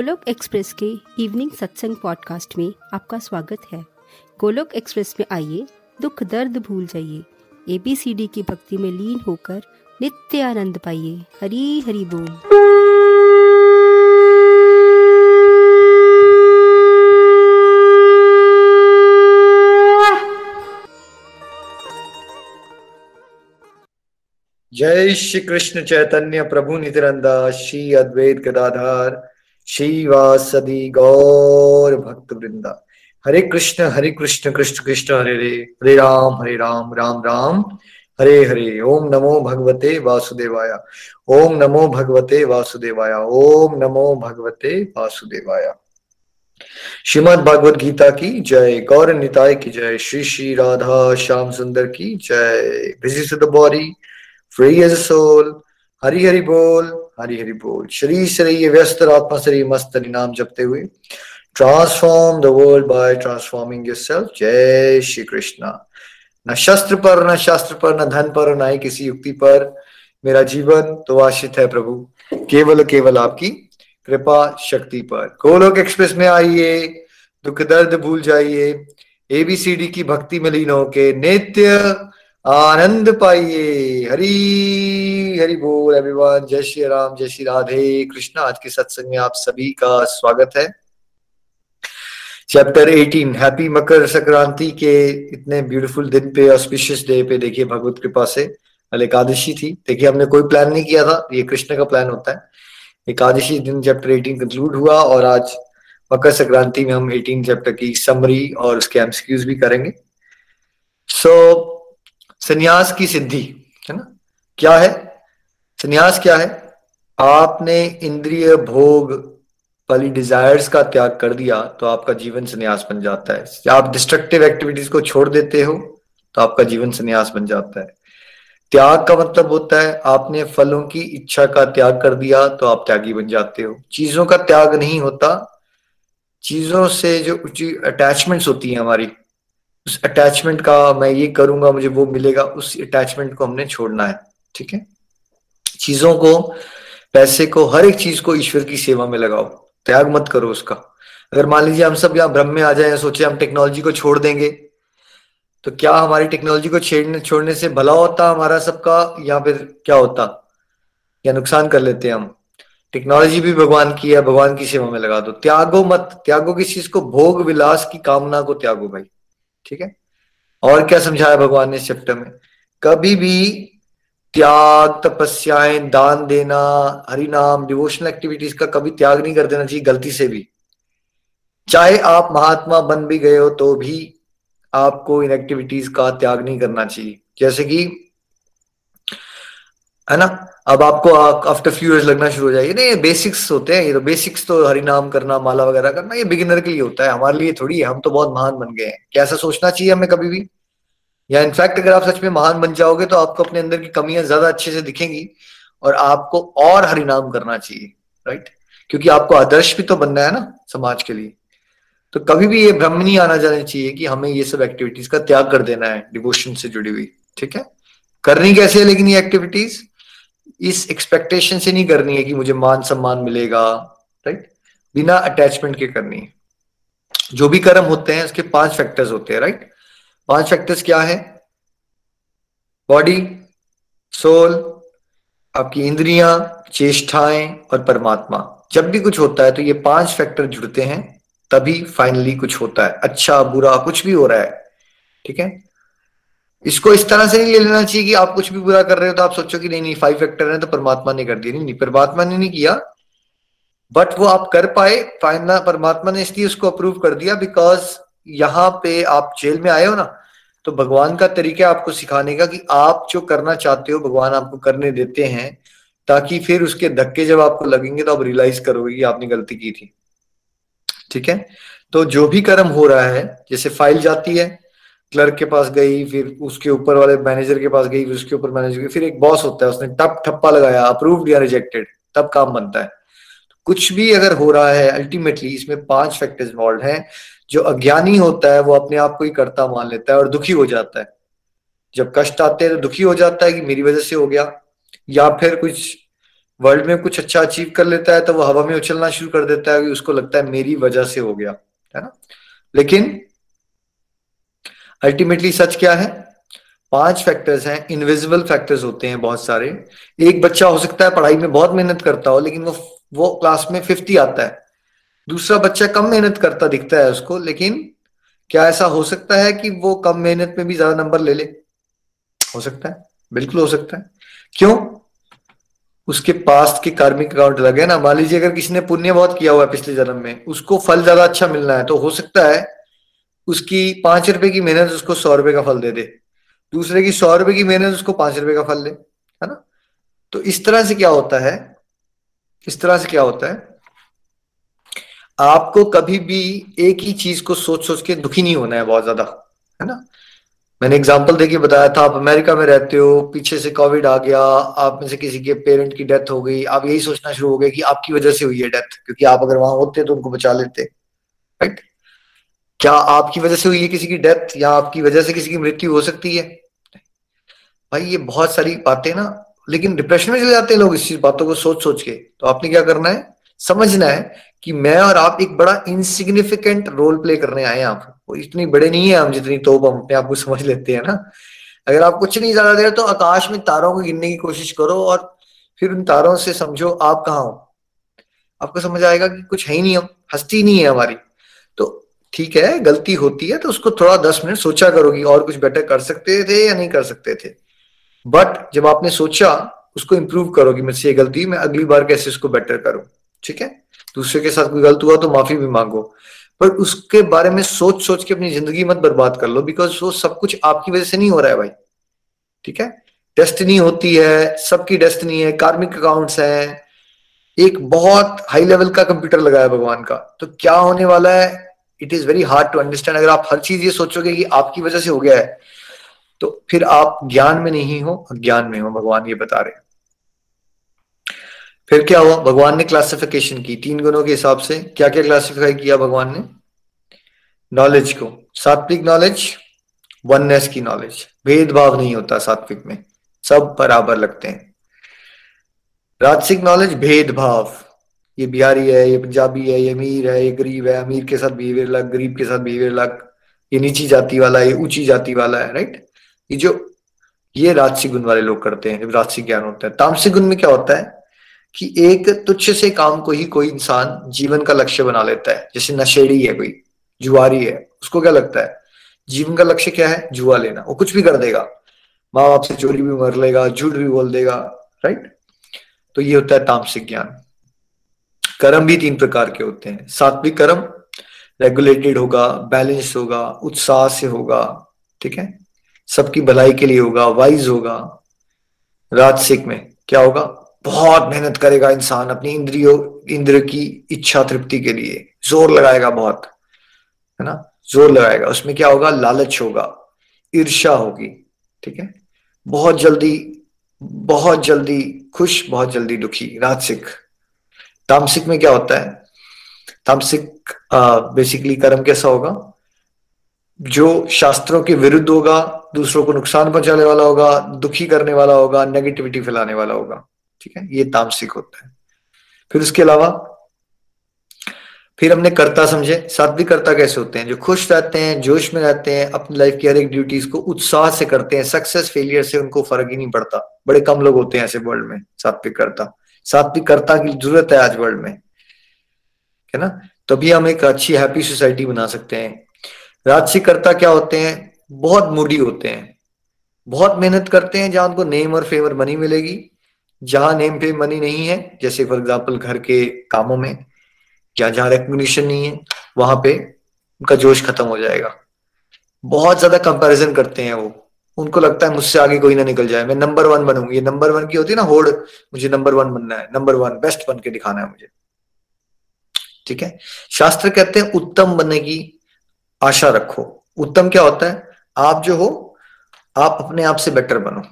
Golok express के evening satsang podcast में आपका स्वागत है। गोलोक एक्सप्रेस में आइए, दुख दर्द भूल जाइए। एबीसीडी की भक्ति में लीन होकर नित्य आनंद पाइए। हरी हरी बोल। जय श्री कृष्ण चैतन्य प्रभु नित्यानंदा, श्री अद्वैत गदाधार। श्री वासदी गौर भक्त वृंदा हरे कृष्ण हरे कृष्ण कृष्ण कृष्ण, हरे हरे हरे राम हरे राम राम राम। हरे हरे, ओम नमो भगवते वासुदेवाय। ओम नमो भगवते वासुदेवाय। ओम नमो भगवते वासुदेवाय। श्रीमद भागवत गीता की जय। गौर निताय की जय। श्री श्री राधा श्याम सुंदर की जय। Busy to free as soul Hari Hari बोल। हरि हरि बोल। शरीर शरीर व्यस्त आत्मा शरीर मस्त नाम जपते हुए। Transform the world by transforming yourself जय श्री कृष्णा। न शस्त्र पर, न शास्त्र पर, न धन पर, न ही किसी युक्ति पर मेरा जीवन तो आश्रित है प्रभु। केवल केवल आपकी कृपा शक्ति पर। गोलोक एक्सप्रेस में आइए, दुख दर्द भूल जाइए। एबीसीडी की भक्ति में लीन होके नित्य आनंद पाइए। हरी हरि बोल एवरीवन जय श्री राम जय श्री राधे। कृष्ण आज के सत्संग में आप सभी का स्वागत है। चैप्टर 18 हैप्पी मकर संक्रांति के इतने ब्यूटीफुल दिन पे ऑस्पिशियस डे पे देखिए भगवत कृपा से कल एकादशी थी। देखिए हमने कोई प्लान नहीं किया था। ये कृष्ण का प्लान होता है। एकादशी दिन चैप्टर 18 कंक्लूड हुआ और आज मकर संक्रांति में हम 18 चैप्टर की समरी और उसके एमसीक्यूज भी करेंगे। सो so, संन्यास की सिद्धि, है ना? क्या है? संन्यास क्या है? आपने इंद्रिय भोग वाली डिजायर्स का त्याग कर दिया तो आपका जीवन संन्यास बन जाता है। आप डिस्ट्रक्टिव एक्टिविटीज़ को छोड़ देते हो तो आपका जीवन संन्यास बन जाता है। त्याग का मतलब होता है, आपने फलों की इच्छा का त्याग कर दिया तो आप त्यागी बन जाते हो। चीज़ों का त्याग नहीं होता। चीज़ों से जो अटैचमेंट्स होती हैं हमारी उस अटैचमेंट का मैं ये करूँगा, मुझे वो मिलेगा, उस अटैचमेंट को हमने छोड़ना है, ठीक है? चीज़ों को, पैसे को, हर एक चीज़ को ईश्वर की सेवा में लगाओ, त्याग मत करो उसका। अगर मान लीजिए हम सब यहाँ भ्रम में आ जाए, सोचे हम टेक्नोलॉजी को छोड़ देंगे तो क्या हमारी टेक्नोलॉजी को छेड़ने, छोड़ने से भला होता हमारा सबका, या फिर क्या होता? या नुकसान कर लेते हैं हम? टेक्नोलॉजी भी भगवान की है, भगवान की सेवा में लगा दो। त्यागो मत, त्यागो किस चीज़ को? भोग विलास की कामना को त्यागो भाई। ठीक है? और क्या समझाया भगवान ने इस चैप्टर में? कभी भी त्याग, तपस्याएँ, दान देना, हरिनाम डिवोशनल एक्टिविटीज़ का कभी त्याग नहीं कर देना चाहिए, गलती से भी। चाहे आप महात्मा बन भी गए हो तो भी आपको इन एक्टिविटीज़ का त्याग नहीं करना चाहिए। जैसे कि है ना? अब आपको आफ्टर फ्यू इयर्स लगना शुरू हो जाएगी। नहीं ये बेसिक्स होते हैं ये तो। बेसिक्स तो हरि नाम करना, माला वगैरह करना, ये बिगिनर के लिए होता है। हमारे लिए थोड़ी है। हम तो बहुत महान बन गए हैं। क्या ऐसा सोचना चाहिए हमें कभी भी? या इनफैक्ट अगर आप सच में महान बन जाओगे तो आपको अपने अंदर की कमियाँ ज़्यादा अच्छे से दिखेंगी और आपको और हरिनाम करना चाहिए राइट क्योंकि आपको आदर्श भी तो बनना है ना समाज के लिए। तो कभी भी ये भ्रम नहीं आना जाना चाहिए कि हमें ये सब एक्टिविटीज़ का त्याग कर देना है डिवोशन से जुड़ी हुई। ठीक है? करनी कैसे है लेकिन ये एक्टिविटीज़ इस एक्सपेक्टेशन से नहीं करनी है कि मुझे मान सम्मान मिलेगा राइट बिना अटैचमेंट के करनी है। जो भी कर्म होते हैं, उसके पाँच फैक्टर्स होते हैं राइट पाँच फैक्टर्स क्या है? बॉडी सोल आपकी इंद्रियाँ, चेष्टाएँ और परमात्मा। जब भी कुछ होता है तो ये पाँच फैक्टर जुड़ते हैं, तभी फाइनली कुछ होता है। अच्छा बुरा, कुछ भी हो रहा है, ठीक है? इसको इस तरह से नहीं ले लेना चाहिए कि आप कुछ भी बुरा कर रहे हो तो आप सोचो कि नहीं नहीं फाइव फैक्टर है तो परमात्मा ने कर दिया नहीं नहीं, परमात्मा ने नहीं किया। बट वो आप कर पाए परमात्मा ने इसलिए उसको अप्रूव कर दिया बिकॉज़ यहाँ पे आप जेल में आए हो ना तो भगवान का तरीका आपको सिखाने का कि आप जो करना चाहते हो, भगवान आपको करने देते हैं, ताकि फिर उसके धक्के जब आपको लगेंगे तो आप रियलाइज़ करोगे कि आपने गलती की थी। ठीक है? तो जो भी कर्म हो रहा है, जैसे फ़ाइल जाती है क्लर्क के पास गई, फिर उसके ऊपर वाले मैनेजर के पास गई, फिर उसके ऊपर मैनेजर फिर एक बॉस होता है, उसने टप ठप्पा लगाया अप्रूव्ड या रिजेक्टेड तब काम बनता है। कुछ भी अगर हो रहा है अल्टीमेटली इसमें पाँच फैक्टर्स इन्वॉल्व हैं, जो अज्ञानी होता है, वो अपने आप को ही करता मान लेता है और दुखी हो जाता है। जब कष्ट आते हैं तो दुखी हो जाता है कि मेरी वजह से हो गया, या फिर कुछ वर्ल्ड में कुछ अच्छा अचीव कर लेता है तो वो हवा में उछलना शुरू कर देता है उसको लगता है मेरी वजह से हो गया, है ना? लेकिन अल्टीमेटली सच क्या है? पाँच फैक्टर्स हैं इनविजिबल फैक्टर्स होते हैं बहुत सारे। एक बच्चा हो सकता है, पढ़ाई में बहुत मेहनत करता हो, लेकिन वो वो क्लास में फिफ्टी आता है। दूसरा बच्चा कम मेहनत करता दिखता है उसको, लेकिन क्या ऐसा हो सकता है कि वो कम मेहनत में भी ज़्यादा नंबर ले ले? हो सकता है, बिल्कुल हो सकता है। क्यों? उसके पास के कार्मिक अकाउंट लगे ना। मान लीजिए अगर किसी ने पुण्य बहुत किया हुआ है पिछले जन्म में, उसको फल ज़्यादा अच्छा मिलना है तो हो सकता है उसकी पाँच रुपए की मेहनत उसको सौ रुपए का फल दे दे। दूसरे की सौ रुपए की मेहनत उसको पाँच रुपए का फल दे, है ना? तो इस तरह से क्या होता है? इस तरह से क्या होता है? आपको कभी भी एक ही चीज़ को सोच सोच के दुखी नहीं होना है बहुत ज़्यादा, है ना? मैंने एग्ज़ाम्पल देके बताया था, आप अमेरिका में रहते हो, पीछे से कोविड आ गया, आप में से किसी के पेरेंट की डेथ हो गई, आप यही सोचना शुरू हो गए कि आपकी वजह से हुई है डेथ क्योंकि आप अगर वहाँ होते तो उनको बचा लेते राइट क्या आपकी वजह से हुई है किसी की डेथ या आपकी वजह से किसी की मृत्यु हो सकती है? भाई, ये बहुत सारी बातें ना, लेकिन डिप्रेशन में चले जाते हैं लोग इस चीज़ बातों को सोच सोच के। तो आपने क्या करना है? समझना है कि मैं और आप एक बड़ा इनसिग्निफिकेंट रोल प्ले करने आए हैं आप। इतनी बड़े नहीं है, हम जितनी तो हम अपने आप को समझ लेते हैं ना। अगर आप कुछ नहीं ज़्यादा देर तो आकाश में तारों को गिनने की कोशिश करो और फिर उन तारों से समझो आप कहा हो। आपको समझ आएगा कि कुछ है ही नहीं, हम हस्ती नहीं है हमारी। तो ठीक है, गलती होती है तो उसको थोड़ा दस मिनट सोचा करोगी, और कुछ बेटर कर सकते थे या नहीं कर सकते थे। बट जब आपने सोचा, उसको इंप्रूव करोगी मुझसे ये गलती मैं अगली बार कैसे उसको बेटर करूँ? ठीक है? दूसरे के साथ कोई गलत हुआ तो माफ़ी भी मांगो। पर उसके बारे में सोच सोच के अपनी ज़िंदगी मत बर्बाद कर लो बिकॉज़ वो सब कुछ आपकी वजह से नहीं हो रहा है भाई। ठीक है? डेस्टिनी होती है, सबकी डेस्टिनी है कार्मिक अकाउंट्स है। एक बहुत हाई लेवल का कंप्यूटर लगाया भगवान का। तो क्या होने वाला है? It is very hard to understand अगर आप हर चीज़ ये सोचोगे कि आपकी वजह से हो गया है तो फिर आप ज्ञान में नहीं हो ज्ञान में हो, भगवान ये बता रहे फिर क्या हुआ? भगवान ने क्लासिफिकेशन की, तीन गुणों के हिसाब से क्या क्या क्लासिफाई किया भगवान ने? नॉलेज को। सात्विक नॉलेज वननेस की नॉलेज भेदभाव नहीं होता सात्विक में, सब बराबर लगते हैं। राजसिक नॉलेज भेदभाव। ये बिहारी है, ये पंजाबी है, ये अमीर है, ये गरीब है, अमीर के साथ बिहेवियर अलग, गरीब के साथ बिहेवियर अलग, ये नीची जाति वाला है ये ऊँची जाति वाला है राइट ये जो, ये राजसिक गुण वाले लोग करते हैं राजसिक ज्ञान होता है। तामसिक गुण में क्या होता है कि एक तुच्छ से काम को ही कोई इंसान जीवन का लक्ष्य बना लेता है। जैसे नशेड़ी है कोई, जुआरी है, उसको क्या लगता है? जीवन का लक्ष्य क्या है? जुआ लेना, वो कुछ भी कर देगा। माँ बाप से चोरी भी मर लेगा, झूठ भी बोल देगा राइट तो ये होता है तामसिक ज्ञान। कर्म भी तीन प्रकार के होते हैं। सात्विक कर्म रेगुलेटेड होगा बैलेंस होगा, उत्साह से होगा, ठीक है? सबकी भलाई के लिए होगा वाइज होगा। राजसिक में क्या होगा? बहुत मेहनत करेगा इंसान अपनी इंद्रियों, इंद्र की इच्छा तृप्ति के लिए। ज़ोर लगाएगा बहुत, है ना? ज़ोर लगाएगा। उसमें क्या होगा? लालच होगा ईर्षा होगी, ठीक है? बहुत जल्दी बहुत जल्दी खुश, बहुत जल्दी दुखी राजसिक तामसिक में क्या होता है? तामसिक बेसिकली कर्म कैसा होगा? जो शास्त्रों के विरुद्ध होगा, दूसरों को नुकसान पहुँचाने वाला होगा, दुखी करने वाला होगा नेगेटिविटी फैलाने वाला होगा। ठीक है? ये तामसिक होता है। फिर उसके अलावा, फिर हमने कर्ता समझे। सात्विक कर्ता कैसे होते हैं? जो खुश रहते हैं, जोश में रहते हैं, अपनी लाइफ की हर एक ड्यूटीज़ को उत्साह से करते हैं। सक्सेस फेलियर से उनको फ़र्क ही नहीं पड़ता। बड़े कम लोग होते हैं ऐसे वर्ल्ड में सात्विक कर्ता। सात्विक कर्ता की ज़रूरत है आज वर्ल्ड में। है ना? तभी हम एक अच्छी हैप्पी सोसाइटी बना सकते हैं। राजसिक कर्ता क्या होते हैं? बहुत मूडी होते हैं। बहुत मेहनत करते हैं जहाँ उनको नेम और फेवर मनी मिलेगी। जहाँ नेम फेम मनी नहीं है, जैसे फॉर एग्ज़ाम्पल घर के कामों में या जहाँ रिकग्निशन नहीं है, वहाँ पे उनका जोश खत्म हो जाएगा। बहुत ज़्यादा कंपैरिजन करते हैं वो। उनको लगता है मुझसे आगे कोई ना निकल जाए। मैं नंबर वन बनूँगी। ये नंबर वन की होती है ना, होड़, मुझे नंबर वन बनना है। नंबर वन बेस्ट बन के दिखाना है मुझे। ठीक है? शास्त्र कहते हैं, उत्तम बनने की आशा रखो। उत्तम क्या होता है? आप जो हो, आप अपने आप से बेटर बनो।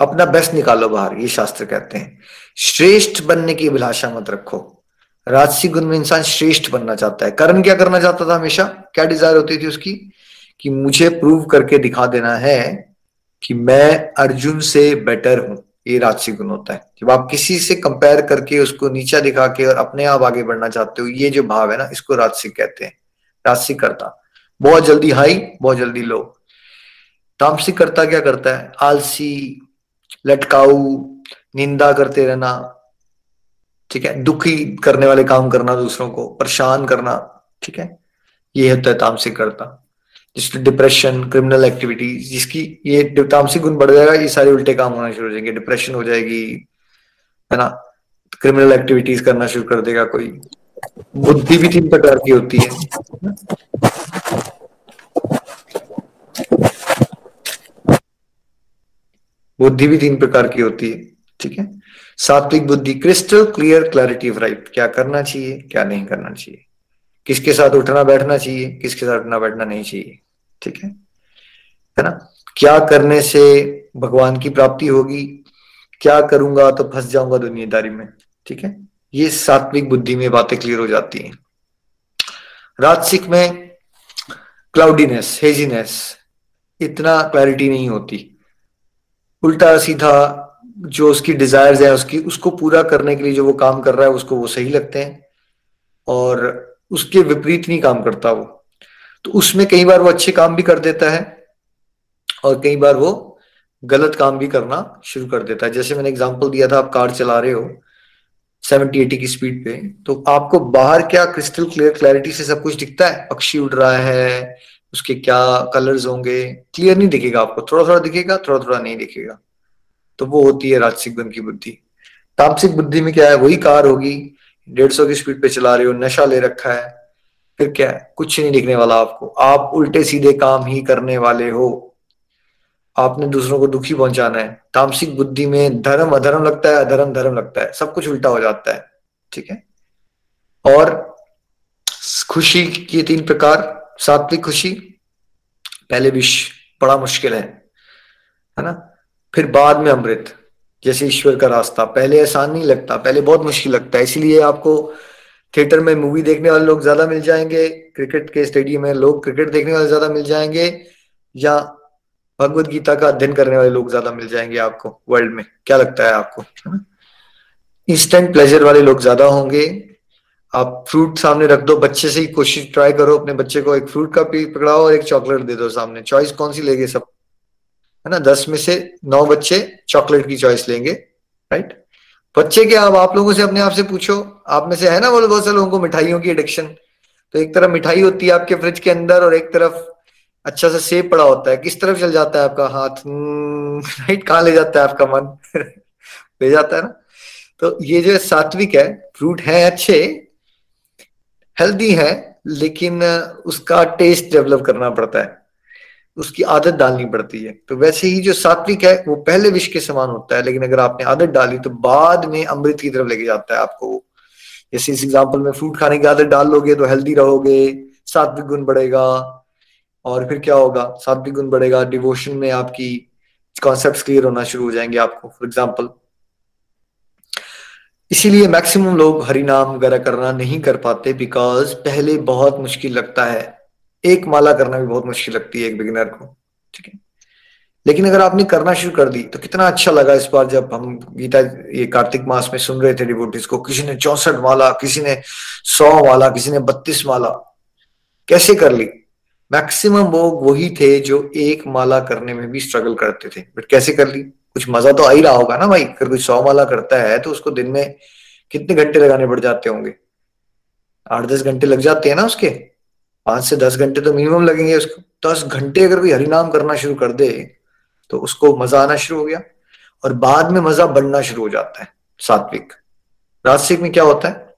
अपना बेस्ट निकालो बाहर, ये शास्त्र कहते हैं। श्रेष्ठ बनने की अभिलाषा मत रखो। राजसी गुण में इंसान श्रेष्ठ बनना चाहता है। करण क्या करना चाहता था हमेशा? क्या डिज़ायर होती थी उसकी? कि मुझे प्रूव करके दिखा देना है कि मैं अर्जुन से बेटर हूँ, ये राजसिक गुण होता है। जब आप किसी से कंपेयर करके उसको नीचा दिखा के और अपने आप आगे बढ़ना चाहते हो, ये जो भाव है ना, इसको राजसिक कहते हैं। राजसिक करता। बहुत जल्दी हाई बहुत जल्दी लो तामसिक करता क्या करता है? आलसी, लटकाऊ, निंदा करते रहना, ठीक है? दुखी करने वाले काम करना दूसरों को, परेशान करना, ठीक है? ये होता है तामसिक करता। जिसमें डिप्रेशन क्रिमिनल एक्टिविटी जिसकी ये तामसिक गुण बढ़ जाएगा, ये सारे उल्टे काम होना शुरू हो जाएँगे। डिप्रेशन हो जाएगी, है ना? क्रिमिनल एक्टिविटीज़ करना शुरू कर देगा कोई। बुद्धि भी तीन प्रकार की होती है। बुद्धि भी तीन प्रकार की होती है, ठीक है? सात्विक बुद्धि crystal clear clarity of right क्या करना चाहिए, क्या नहीं करना चाहिए। किसके साथ उठना बैठना चाहिए, किसके साथ उठना बैठना नहीं चाहिए, ठीक है? है ना? क्या करने से भगवान की प्राप्ति होगी? क्या करूँगा तो फंस जाऊँगा दुनियादारी में, ठीक है? ये सात्विक बुद्धि में बातें क्लियर हो जाती हैं। राजसिक में क्लाउडीनेस हेजीनेस इतना क्लैरिटी नहीं होती। उल्टा सीधा जो उसकी डिजायर्स है, उसकी, उसको पूरा करने के लिए जो वो काम कर रहा है, उसको वो सही लगते हैं। और उसके विपरीत नहीं काम करता वो। तो उसमें कई बार वो अच्छे काम भी कर देता है और कई बार वो गलत काम भी करना शुरू कर देता है। जैसे मैंने एग्ज़ाम्पल दिया था, आप कार चला रहे हो सेवेंटी एटी की स्पीड पे तो आपको बाहर क्या क्रिस्टल क्लियर क्लैरिटी से सब कुछ दिखता है? पक्षी उड़ रहा है, उसके क्या कलर्स होंगे? क्लियर नहीं दिखेगा आपको। थोड़ा थोड़ा दिखेगा थोड़ा थोड़ा नहीं दिखेगा। तो वो होती है राजसिक गुण की बुद्धि। तामसिक बुद्धि में क्या है? वही कार होगी डेढ़ सौ की स्पीड पे चला रहे हो, नशा ले रखा है, फिर क्या है? कुछ नहीं दिखने वाला आपको। आप उल्टे सीधे काम ही करने वाले हो। आपने दूसरों को दुखी पहुंचाना है। तामसिक बुद्धि में धर्म अधर्म लगता है, अधर्म धर्म लगता है। सब कुछ उल्टा हो जाता है, ठीक है? और खुशी के तीन प्रकार। सात्विक खुशी, पहले विष, बड़ा मुश्किल है है ना? फिर बाद में अमृत। जैसे ईश्वर का रास्ता, पहले आसान नहीं लगता, पहले बहुत मुश्किल लगता है, इसीलिए आपको थिएटर में मूवी देखने वाले लोग ज़्यादा मिल जाएँगे, क्रिकेट के स्टेडियम में लोग क्रिकेट देखने वाले ज़्यादा मिल जाएँगे, या भगवत गीता का अध्ययन करने वाले लोग ज़्यादा मिल जाएँगे आपको, वर्ल्ड में, क्या लगता है आपको? इंस्टेंट प्लेजर वाले लोग ज़्यादा होंगे, आप फ्रूट सामने रख दो, बच्चे से ही कोशिश ट्राई करो, अपने बच्चे को एक फ्रूट का पकड़ाओ और एक चॉकलेट दे दो सामने चॉइस कौन सी लेंगे सब? है ना दस में से नौ बच्चे चॉकलेट की चॉइस लेंगे राइट बच्चे क्या अब आप लोगों से अपने आप से पूछो आप में से है ना बोलो बहुत से लोगों को मिठाइयों की एडिक्शन तो एक तरफ़ मिठाई होती है आपके फ्रिज के अंदर और एक तरफ़ अच्छा सा सेब पड़ा होता है किस तरफ़ चल जाता है आपका हाथ? राइट हम्म, कहाँ ले जाता है आपका मन? ले जाता है ना? तो ये जो सात्विक है फ्रूट है अच्छे हेल्दी है लेकिन उसका टेस्ट डेवलप करना पड़ता है। उसकी आदत डालनी पड़ती है। तो वैसे ही जो सात्विक है, वो पहले विष के समान होता है, लेकिन अगर आपने आदत डाली तो बाद में अमृत की तरफ़ लेके जाता है आपको जैसे इस एग्ज़ाम्पल में फ्रूट खाने की आदत डाल लोगे तो हेल्दी रहोगे, सात्विक गुण बढ़ेगा, और फिर क्या होगा? सात्विक गुण बढ़ेगा डिवोशन में आपकी कॉन्सेप्ट क्लियर होना शुरू हो जाएँगे आपको। फॉर एग्ज़ाम्पल इसीलिए मैक्सिमम लोग हरिनाम वगैरह करना नहीं कर पाते बिकॉज़ पहले बहुत मुश्किल लगता है। एक माला करना भी बहुत मुश्किल लगती है एक बिगिनर को, ठीक है? लेकिन अगर आपने करना शुरू कर दी तो कितना अच्छा लगा इस बार जब हम गीता, ये कार्तिक मास में सुन रहे थे डिवोटिस को, किसी ने चौसठ माला, किसी ने सौ माला, किसी ने बत्तीस माला, कैसे कर ली? मैक्सिमम लोग वही थे जो एक माला करने में भी स्ट्रगल करते थे। बट कैसे कर ली? कुछ मज़ा तो आ ही रहा होगा ना भाई, अगर कोई सौ माला करता है तो उसको दिन में कितने घंटे लगाने पड़ जाते होंगे? आठ दस घंटे लग जाते हैं ना उसके? पाँच से दस घंटे तो मिनिमम लगेंगे उसको। दस घंटे अगर कोई हरिनाम करना शुरू कर दे तो उसको मज़ा आना शुरू हो गया। और बाद में मज़ा बढ़ना शुरू हो जाता है सात्विक। राजसिक में क्या होता है?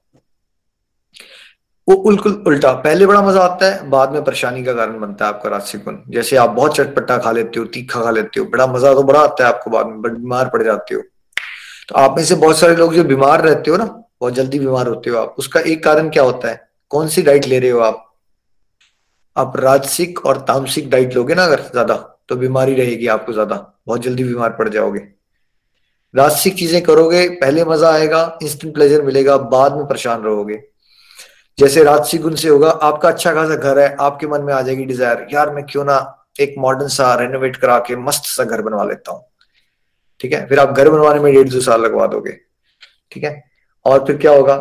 वो बिल्कुल उल्टा। पहले बड़ा मज़ा आता है, बाद में परेशानी का कारण बनता है आपका राजसिक गुण जैसे आप बहुत चटपटा खा लेते हो, तीखा खा लेते हो, बड़ा मज़ा तो बड़ा आता है आपको बाद में बीमार पड़ जाते हो। तो आप में से बहुत सारे लोग जो बीमार रहते हो ना, बहुत जल्दी बीमार होते हो आप। उसका एक कारण क्या होता है? कौन सी डाइट ले रहे हो आप? आप राजसिक और तामसिक डाइट लोगे ना अगर ज़्यादा तो बीमारी रहेगी आपको ज़्यादा, बहुत जल्दी बीमार पड़ जाओगे। राजसिक चीज़ें करोगे, पहले मज़ा आएगा इंस्टेंट प्लेजर मिलेगा, बाद में परेशान रहोगे। जैसे राजसिक गुण से होगा, आपका अच्छा खासा घर है, आपके मन में आ जाएगी डिज़ायर यार मैं क्यों ना एक मॉडर्न सा रेनोवेट करा के मस्त सा घर बनवा लेता हूँ। ठीक है? फिर आप घर बनवाने में डेढ़ दो साल लगवा दोगे। ठीक है? और फिर क्या होगा?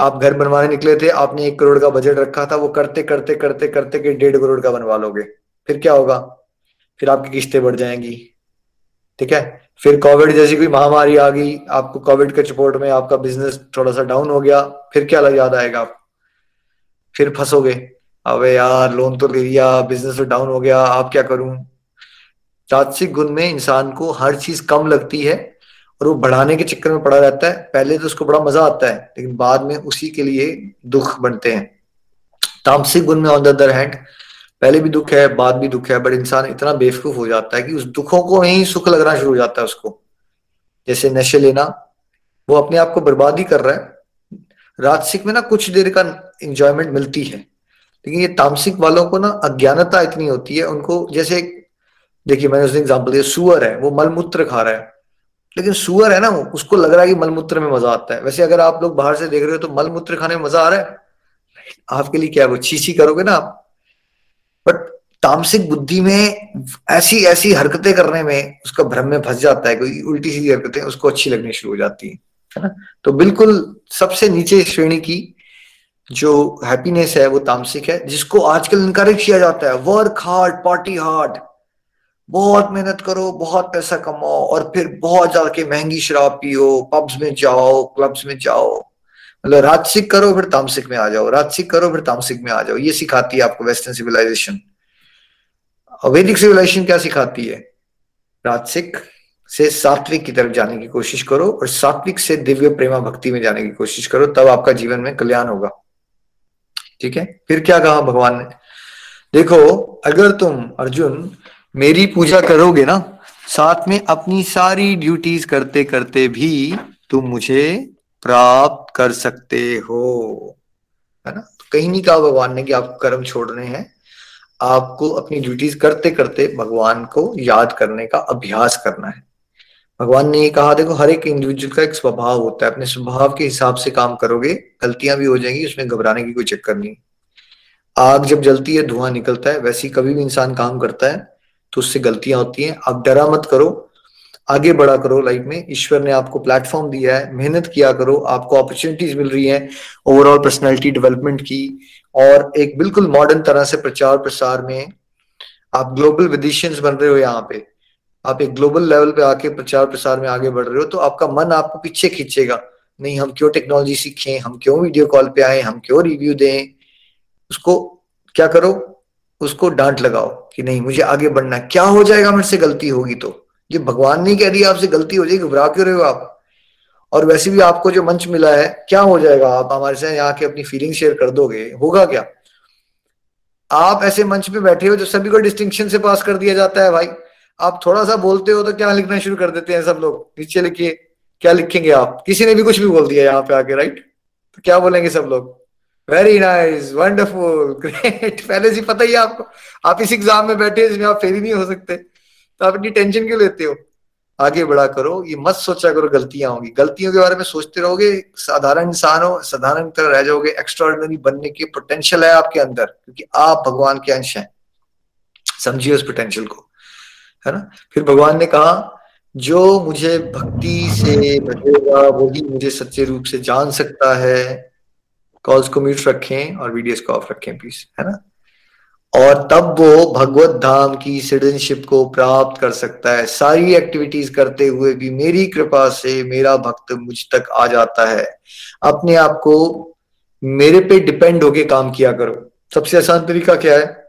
आप घर बनवाने निकले थे, आपने एक करोड़ का बजट रखा था, वो करते करते करते करते के डेढ़ करोड़ का बनवा लोगे। फिर क्या होगा? फिर आपकी किस्तें बढ़ जाएँगी। ठीक है? फिर कोविड जैसी कोई महामारी आ गई, आपको कोविड के सपोर्ट में आपका बिज़नेस थोड़ा सा डाउन हो गया, फिर क्या याद आएगा आप फिर फंसोगे। अबे यार लोन तो ले लिया बिज़नेस तो डाउन हो गया आप क्या करूँ? तात्सिक गुण में इंसान को हर चीज़ कम लगती है और वो बढ़ाने के चक्कर में पड़ा रहता है। पहले तो उसको बड़ा मज़ा आता है, लेकिन बाद में उसी के लिए दुख बनते हैं। तामसिक गुण में ऑन द अदर हैंड पहले भी दुख है, बाद भी दुख है बट इंसान इतना बेवकूफ़ हो जाता है कि उस दुखों को ही सुख लगना शुरू हो जाता है उसको। जैसे नशे लेना, वो अपने आप को बर्बाद ही कर रहा है। राजसिक में ना कुछ देर का इंजॉयमेंट मिलती है, लेकिन ये तामसिक वालों को ना अज्ञानता इतनी होती है, उनको जैसे देखिए मैंने उसने एग्ज़ाम्पल दिया, सुअर है, वो मलमूत्र खा रहा है। लेकिन सुअर है ना, उसको लग रहा है कि मलमूत्र में मज़ा आता है। वैसे अगर आप लोग बाहर से देख रहे हो तो मलमूत्र खाने में मज़ा आ रहा है। आपके लिए क्या वो? छीछी करोगे ना आप। बट तामसिक बुद्धि में ऐसी ऐसी हरकतें करने में उसका भ्रम में फंस जाता है। कोई उल्टी सीधी हरकतें, उसको अच्छी लगनी शुरू हो जाती है। है ना? तो बिल्कुल सबसे नीचे श्रेणी की जो हैप्पीनेस है, वो तामसिक है, जिसको आजकल इनकरेज किया जाता है। वर्क हार्ड पार्टी हार्ड बहुत मेहनत करो, बहुत पैसा कमाओ और फिर बहुत जाके महँगी शराब पियो पब्स में जाओ क्लब्स में जाओ। मतलब राजसिक करो, फिर तामसिक में आ जाओ। राजसिक करो, फिर तामसिक में आ जाओ। ये सिखाती है आपको वेस्टर्न सिविलाइजेशन वैदिक सिविलाइजेशन क्या सिखाती है? राजसिक से सात्विक की तरफ़ जाने की कोशिश करो और सात्विक से दिव्य प्रेमा भक्ति में जाने की कोशिश करो, तब आपका जीवन में कल्याण होगा। ठीक है? फिर क्या कहा भगवान ने? देखो, अगर तुम अर्जुन मेरी पूजा करोगे ना साथ में अपनी सारी ड्यूटीज़ करते करते भी तुम मुझे प्राप्त कर सकते हो। है ना? कहीं नहीं कहा भगवान ने कि आपको कर्म छोड़ने हैं। आपको अपनी ड्यूटीज़ करते करते भगवान को याद करने का अभ्यास करना है। भगवान ने ये कहा देखो हर एक इंडिविजुअल का एक स्वभाव होता है। अपने स्वभाव के हिसाब से काम करोगे गलतियाँ भी हो जाएँगी उसमें घबराने की कोई चक्कर नहीं। आग जब जलती है धुआँ निकलता है वैसे ही कभी भी इंसान काम करता है तो उससे गलतियाँ होती हैं। आप डरा मत करो। आगे बढ़ा करो लाइफ में। ईश्वर ने आपको प्लेटफॉर्म दिया है। मेहनत किया करो। आपको अपॉर्चुनिटीज़ मिल रही हैं। ओवरऑल पर्सनैलिटी डेवलपमेंट की। और एक बिल्कुल मॉडर्न तरह से प्रचार प्रसार में आप ग्लोबल विदिशियंस बन रहे हो यहाँ पे। आप एक ग्लोबल लेवल पे आके प्रचार प्रसार में आगे बढ़ रहे हो। तो आपका मन आपको पीछे खींचेगा। नहीं, हम क्यों टेक्नोलॉजी सीखें? हम क्यों वीडियो कॉल पे आए? हम क्यों रिव्यू दें? उसको क्या करो? उसको डांट लगाओ कि नहीं, मुझे आगे बढ़ना है। क्या हो जाएगा? मेरे से गलती होगी तो। ये भगवान नहीं कह दिया, आपसे गलती हो जाएगी, घबरा क्यों रहे हो आप? और वैसे भी आपको जो मंच मिला है, क्या हो जाएगा? आप हमारे से यहाँ के अपनी फीलिंग शेयर कर दोगे? होगा क्या? आप ऐसे मंच पे बैठे हो जो सभी को डिस्टिंक्शन से पास कर दिया जाता है भाई। आप थोड़ा सा बोलते हो तो क्या लिखना शुरू कर देते हैं सब लोग? नीचे लिखिए, क्या लिखेंगे आप? किसी ने भी कुछ भी बोल दिया यहाँ पे आके राइट तो क्या बोलेंगे सब लोग? वेरी नाइस वंडरफुल ग्रेट पहले से पता ही आपको। आप इस एग्ज़ाम में बैठे जिसमें आप फेल ही नहीं हो सकते। तो आप इतनी टेंशन क्यों लेते हो? आगे बढ़ा करो, ये मत सोचा करो गलतियाँ होंगी। गलतियों के बारे में सोचते रहोगे, साधारण इंसान हो साधारण तरह रह जाओगे एक्स्ट्रॉर्डनरी बनने की पोटेंशियल है आपके अंदर, क्योंकि आप भगवान के अंश हैं। समझिए उस पोटेंशियल को, है ना? फिर भगवान ने कहा, जो मुझे भक्ति से बचेगा, वही मुझे सच्चे रूप से जान सकता है। कॉल्स को म्यूट रखें और वीडियोस को ऑफ़ रखें प्लीज़ है ना? और तब वो भगवत धाम की सिटीजनशिप को प्राप्त कर सकता है। सारी एक्टिविटीज़ करते हुए भी मेरी कृपा से मेरा भक्त मुझ तक आ जाता है। अपने आप को मेरे पे डिपेंड होके काम किया करो। सबसे आसान तरीका क्या है?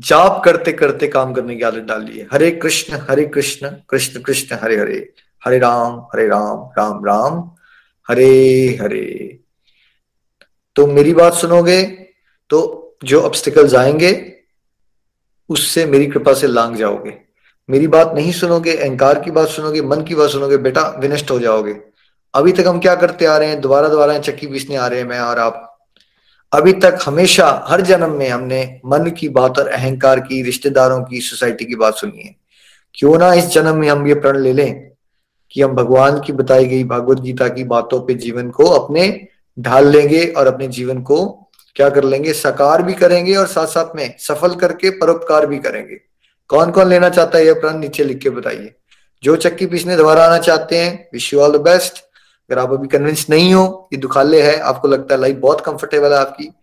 जाप करते करते काम करने की आदत डाल डालिए हरे कृष्ण हरे कृष्ण कृष्ण कृष्ण, हरे हरे। हरे राम हरे राम राम राम। हरे हरे। तो मेरी बात सुनोगे तो जो ऑब्स्टिकल्स आएँगे, उससे मेरी कृपा से लांग जाओगे। मेरी बात नहीं सुनोगे, अहंकार की बात सुनोगे, मन की बात सुनोगे, बेटा विनष्ट हो जाओगे। अभी तक हम क्या करते आ रहे हैं? दोबारा दोबारा चक्की पीसने आ रहे हैं मैं और आप। अभी तक हमेशा, हर जन्म में हमने मन की बात और अहंकार की, रिश्तेदारों की, सोसाइटी की बात सुनी है। क्यों ना इस जन्म में हम ये प्रण ले लें कि हम भगवान की बताई गई भागवत गीता की बातों पे जीवन को अपने ढाल लेंगे और अपने जीवन को क्या कर लेंगे? साकार भी करेंगे और साथ साथ में सफल करके परोपकार भी करेंगे। कौन कौन लेना चाहता है यह प्रण नीचे लिख के बताइए। जो चक्की पीछने दोबारा आना चाहते हैं wish you all the best अगर आप अभी कन्विंस नहीं हो, ये दुखाले है, आपको लगता है लाइफ बहुत कंफर्टेबल है आपकी।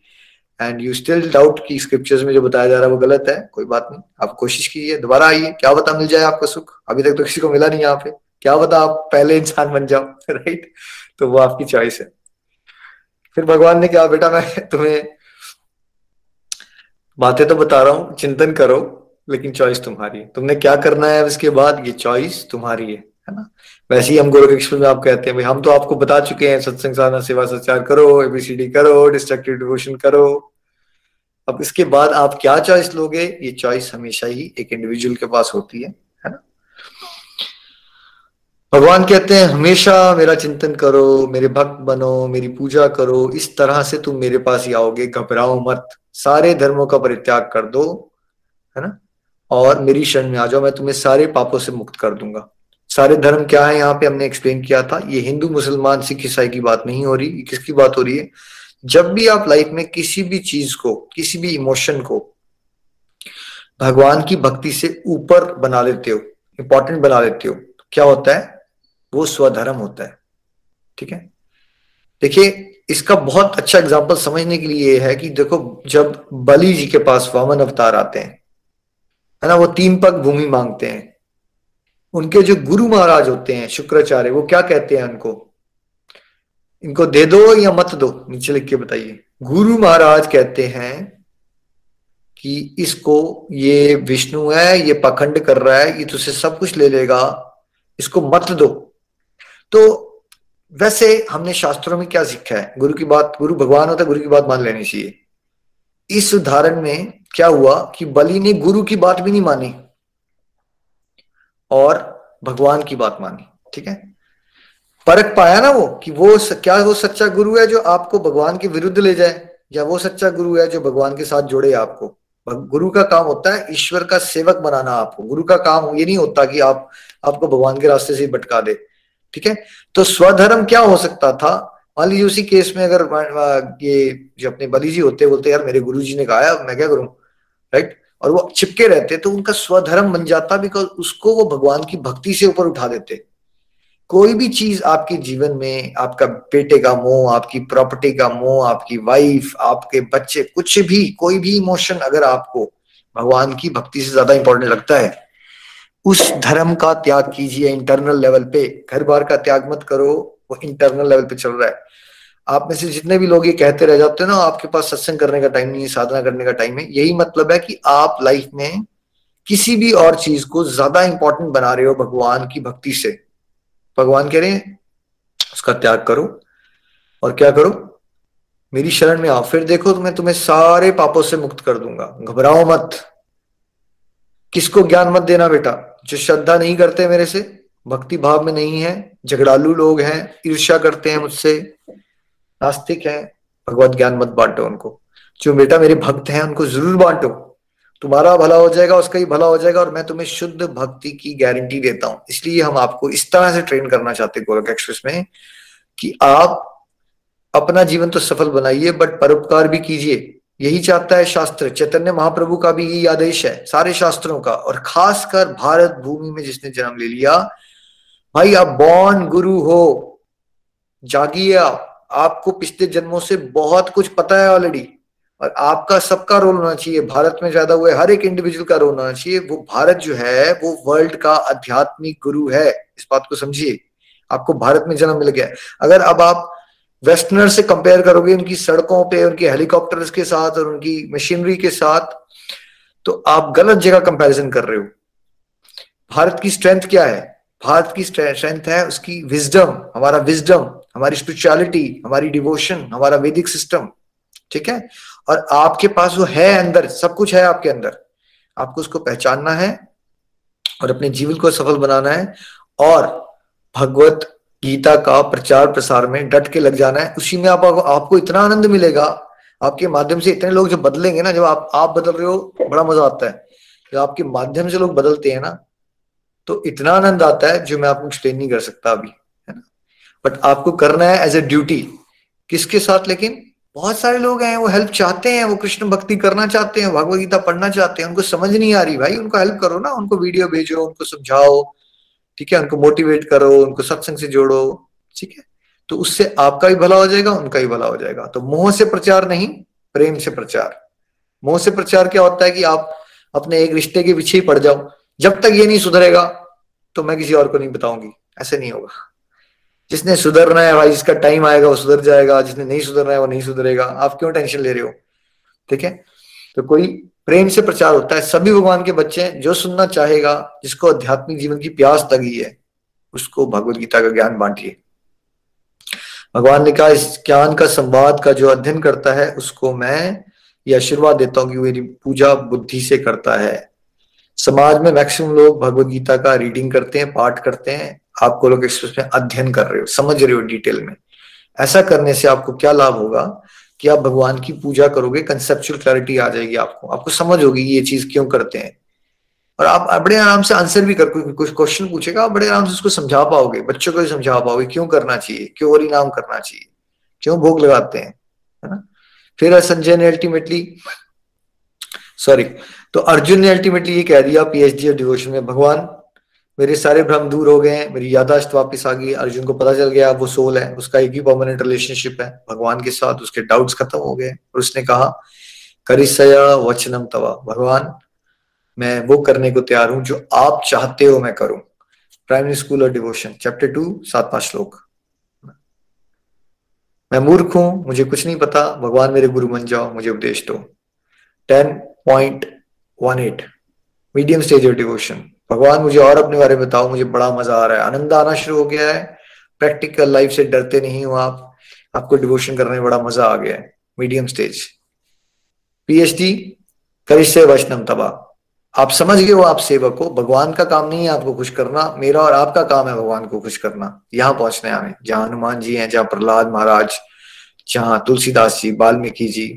एंड यू स्टिल डाउट की स्क्रिप्चर्स में जो बताया जा रहा है वो गलत है, कोई बात नहीं। आप कोशिश कीजिए, दोबारा आइए, क्या बता मिल जाए आपको सुख। अभी तक तो किसी को मिला नहीं यहाँ पे। क्या बता आप पहले इंसान बन जाओ राइट तो वो आपकी चॉइस है। फिर भगवान ने कहा, बेटा, मैं तुम्हें बातें तो बता रहा हूँ, चिंतन करो, लेकिन चॉइस तुम्हारी है। तुमने क्या करना है इसके बाद? ये चॉइस तुम्हारी है है ना? वैसे ही हम गोरख में आप कहते हैं, भाई, हम तो आपको बता चुके हैं, सत्संग साधना, सेवा, सचार करो एबीसीडी करो डिस्ट्रक्टिव डिवोशन करो। अब इसके बाद आप क्या चॉइस लोगे? ये चॉइस हमेशा ही एक इंडिविजुअल के पास होती है। भगवान कहते हैं, हमेशा मेरा चिंतन करो, मेरे भक्त बनो, मेरी पूजा करो, इस तरह से तुम मेरे पास ही आओगे, घबराओ मत। सारे धर्मों का परित्याग कर दो, है ना? और मेरी शरण में आ जाओ, मैं तुम्हें सारे पापों से मुक्त कर दूँगा। सारे धर्म क्या है? यहाँ पे हमने एक्सप्लेन किया था। ये हिंदू, मुसलमान, सिख, ईसाई की बात नहीं हो रही। किसकी बात हो रही है? जब भी आप लाइफ में किसी भी चीज़ को, किसी भी इमोशन को भगवान की भक्ति से ऊपर बना लेते हो इंपॉर्टेंट बना लेते हो, क्या होता है? वो स्वधर्म होता है। ठीक है? देखिए, इसका बहुत अच्छा एग्ज़ाम्पल समझने के लिए है कि देखो, जब बलि जी के पास वामन अवतार आते हैं, है ना, वो तीन पग भूमि मांगते हैं। उनके जो गुरु महाराज होते हैं, शुक्राचार्य, वो क्या कहते हैं उनको? इनको दे दो या मत दो? नीचे लिख के बताइए। गुरु महाराज कहते हैं कि इसको ये विष्णु है, ये पखंड कर रहा है, ये तुझसे सब कुछ ले लेगा, इसको मत दो। तो वैसे हमने शास्त्रों में क्या सीखा है? गुरु की बात, गुरु भगवान होता है, गुरु की बात मान लेनी चाहिए। इस उदाहरण में क्या हुआ कि बलि ने गुरु की बात भी नहीं मानी और भगवान की बात मानी, ठीक है? परख पाया ना वो कि वो क्या वो सच्चा गुरु है जो आपको भगवान के विरुद्ध ले जाए, या वो सच्चा गुरु है जो भगवान के साथ जोड़े आपको? गुरु का काम होता है ईश्वर का सेवक बनाना आपको। गुरु का काम ये नहीं होता कि आप, आपको भगवान के रास्ते से भटका दे। ठीक है? तो स्वधर्म क्या हो सकता था? मान लीजिए उसी केस में अगर ये जो अपने बली जी होते बोलते यार, मेरे गुरु जी ने कहा मैं क्या करूँ? राइट और वो चिपके रहते तो उनका स्वधर्म बन जाता बिकॉज़ उसको वो भगवान की भक्ति से ऊपर उठा देते। कोई भी चीज़ आपके जीवन में, आपका बेटे का मोह, आपकी प्रॉपर्टी का मोह, आपकी वाइफ आपके बच्चे, कुछ भी, कोई भी इमोशन अगर आपको भगवान की भक्ति से ज़्यादा इंपॉर्टेंट लगता है उस धर्म का त्याग कीजिए इंटरनल लेवल पे। घर बार का त्याग मत करो, वो इंटरनल लेवल पे चल रहा है। आप में से जितने भी लोग ये कहते रह जाते हैं ना, आपके पास सत्संग करने का टाइम नहीं है, साधना करने का टाइम है। यही मतलब है कि आप लाइफ में किसी भी और चीज़ को ज़्यादा इंपॉर्टेंट बना रहे हो भगवान की भक्ति से। भगवान कह रहे हैं, उसका त्याग करो। और क्या करो? मेरी शरण में आओ। फिर देखो तो मैं तुम्हें सारे पापों से मुक्त कर दूँगा। घबराओ मत। किसको ज्ञान मत देना बेटा? जो श्रद्धा नहीं करते मेरे से, भक्ति भाव में नहीं है, झगड़ालू लोग हैं, ईर्ष्या करते हैं मुझसे, नास्तिक हैं, भगवत ज्ञान मत बांटो उनको। जो बेटा मेरे भक्त हैं, उनको ज़रूर बांटो। तुम्हारा भला हो जाएगा, उसका ही भला हो जाएगा, और मैं तुम्हें शुद्ध भक्ति की गारंटी देता हूँ। इसलिए हम आपको इस तरह से ट्रेन करना चाहते गोरख एक्सप्रेस में, कि आप अपना जीवन तो सफल बनाइए बट परोपकार भी कीजिए। यही चाहता है शास्त्र। चैतन्य महाप्रभु का भी यही आदेश है, सारे शास्त्रों का। और खासकर भारत भूमि में जिसने जन्म ले लिया, भाई आप बॉर्न गुरु हो। जागिए आप। आपको पिछले जन्मों से बहुत कुछ पता है ऑलरेडी और आपका सबका रोल होना चाहिए। भारत में ज़्यादा हुए हर एक इंडिविजुअल का रोल होना चाहिए। वो भारत जो है, वो वर्ल्ड का आध्यात्मिक गुरु है। इस बात को समझिए। आपको भारत में जन्म मिल गया। अगर अब आप वेस्टर्नर से कंपेयर करोगे उनकी सड़कों पे, उनके हेलीकॉप्टर्स के साथ और उनकी मशीनरी के साथ तो आप गलत जगह कंपैरिजन कर रहे हो। भारत की स्ट्रेंथ क्या है? भारत की स्ट्रेंथ है उसकी विजडम हमारा विजडम हमारी स्पिरिचुअलिटी हमारी डिवोशन हमारा वैदिक सिस्टम ठीक है? और आपके पास वो है अंदर, सब कुछ है आपके अंदर। आपको उसको पहचानना है और अपने जीवन को सफल बनाना है। और भगवत गीता का प्रचार प्रसार में डट के लग जाना है। उसी में आप, आपको इतना आनंद मिलेगा आपके माध्यम से इतने लोग जब बदलेंगे ना जब आप आप बदल रहे हो बड़ा मज़ा आता है। जब आपके माध्यम से लोग बदलते हैं ना तो इतना आनंद आता है जो मैं आपको एक्सप्लेन नहीं कर सकता अभी है ना? बट आपको करना है एज ए ड्यूटी किसके साथ लेकिन? बहुत सारे लोग हैं वो हेल्प चाहते हैं वो कृष्ण भक्ति करना चाहते हैं भगवत गीता पढ़ना चाहते हैं उनको समझ नहीं आ रही भाई उनको हेल्प करो ना उनको वीडियो भेजो उनको समझाओ। ठीक है, उनको मोटिवेट करो, उनको सत्संग से जोड़ो, ठीक है? तो उससे आपका भी भला हो जाएगा, उनका भी भला हो जाएगा। तो मोह से प्रचार नहीं, प्रेम से प्रचार। मोह से प्रचार क्या होता है कि आप अपने एक रिश्ते के पीछे ही पड़ जाओ। जब तक ये नहीं सुधरेगा तो मैं किसी और को नहीं बताऊँगी। ऐसे नहीं होगा। जिसने सुधरना है भाई, जिसका टाइम आएगा, वो सुधर जाएगा। जिसने नहीं सुधरना है, वो नहीं सुधरेगा। आप क्यों टेंशन ले रहे हो? ठीक है? तो कोई प्रेम से प्रचार होता है। सभी भगवान के बच्चे हैं, जो सुनना चाहेगा, जिसको आध्यात्मिक जीवन की प्यास लगी है, उसको भगवत गीता का ज्ञान बांटिए। भगवान ने कहा, इस ज्ञान का संवाद का जो अध्ययन करता है, उसको मैं ये आशीर्वाद देता हूँ कि मेरी पूजा बुद्धि से करता है। समाज में मैक्सिमम लोग भगवत गीता का रीडिंग करते हैं, पाठ करते हैं। आपको लोग एक्सप्रेस में अध्ययन कर रहे हो, समझ रहे हो डिटेल में। ऐसा करने से आपको क्या लाभ होगा? कि आप भगवान की पूजा करोगे कंसेप्चुअल क्लैरिटी आ जाएगी आपको। आपको समझ होगी ये चीज़ क्यों करते हैं। और आप बड़े आराम से आंसर भी कर कुछ क्वेश्चन पूछेगा, आप बड़े आराम से उसको समझा पाओगे, बच्चों को भी समझा पाओगे, क्यों करना चाहिए, क्यों और नाम करना चाहिए, क्यों भोग लगाते हैं, है ना? फिर संजय ने अल्टीमेटली सॉरी तो अर्जुन ने अल्टीमेटली ये कह दिया पीएचडी और डिवोशन में, भगवान मेरे सारे भ्रम दूर हो गए हैं मेरी यादाश्त वापस आ गई, अर्जुन को पता चल गया, वो सोल है, उसका एक ही परमानेंट रिलेशनशिप है, भगवान के साथ उसके डाउट्स खत्म हो गए, और उसने कहा करिसया वचनम तवा, भगवान, मैं वो करने को तैयार हूँ जो आप चाहते हो मैं करूँ। प्राइमरी स्कूल और डिवोशन चैप्टर टू सात पाँच श्लोक। मैं मूर्ख हूँ, मुझे कुछ नहीं पता, भगवान मेरे गुरु बन जाओ, मुझे उपदेश दो। Ten point one eight medium stage of devotion भगवान, मुझे और अपने बारे में बताओ, मुझे बड़ा मज़ा आ रहा है। आनंद आना शुरू हो गया है। प्रैक्टिकल लाइफ से डरते नहीं हो आप। आपको डिवोशन करने में बड़ा मज़ा आ गया है। मीडियम स्टेज पीएचडी करिश्य वैष्णव तबा। आप समझ गए हो आप सेवक हो। भगवान का काम नहीं है आपको खुश करना। मेरा और आपका काम है भगवान को खुश करना। यहाँ पहुँचना है हमें। जहाँ हनुमान जी हैं, जहाँ प्रहलाद महाराज, जहाँ तुलसीदास जी, वाल्मीकि जी,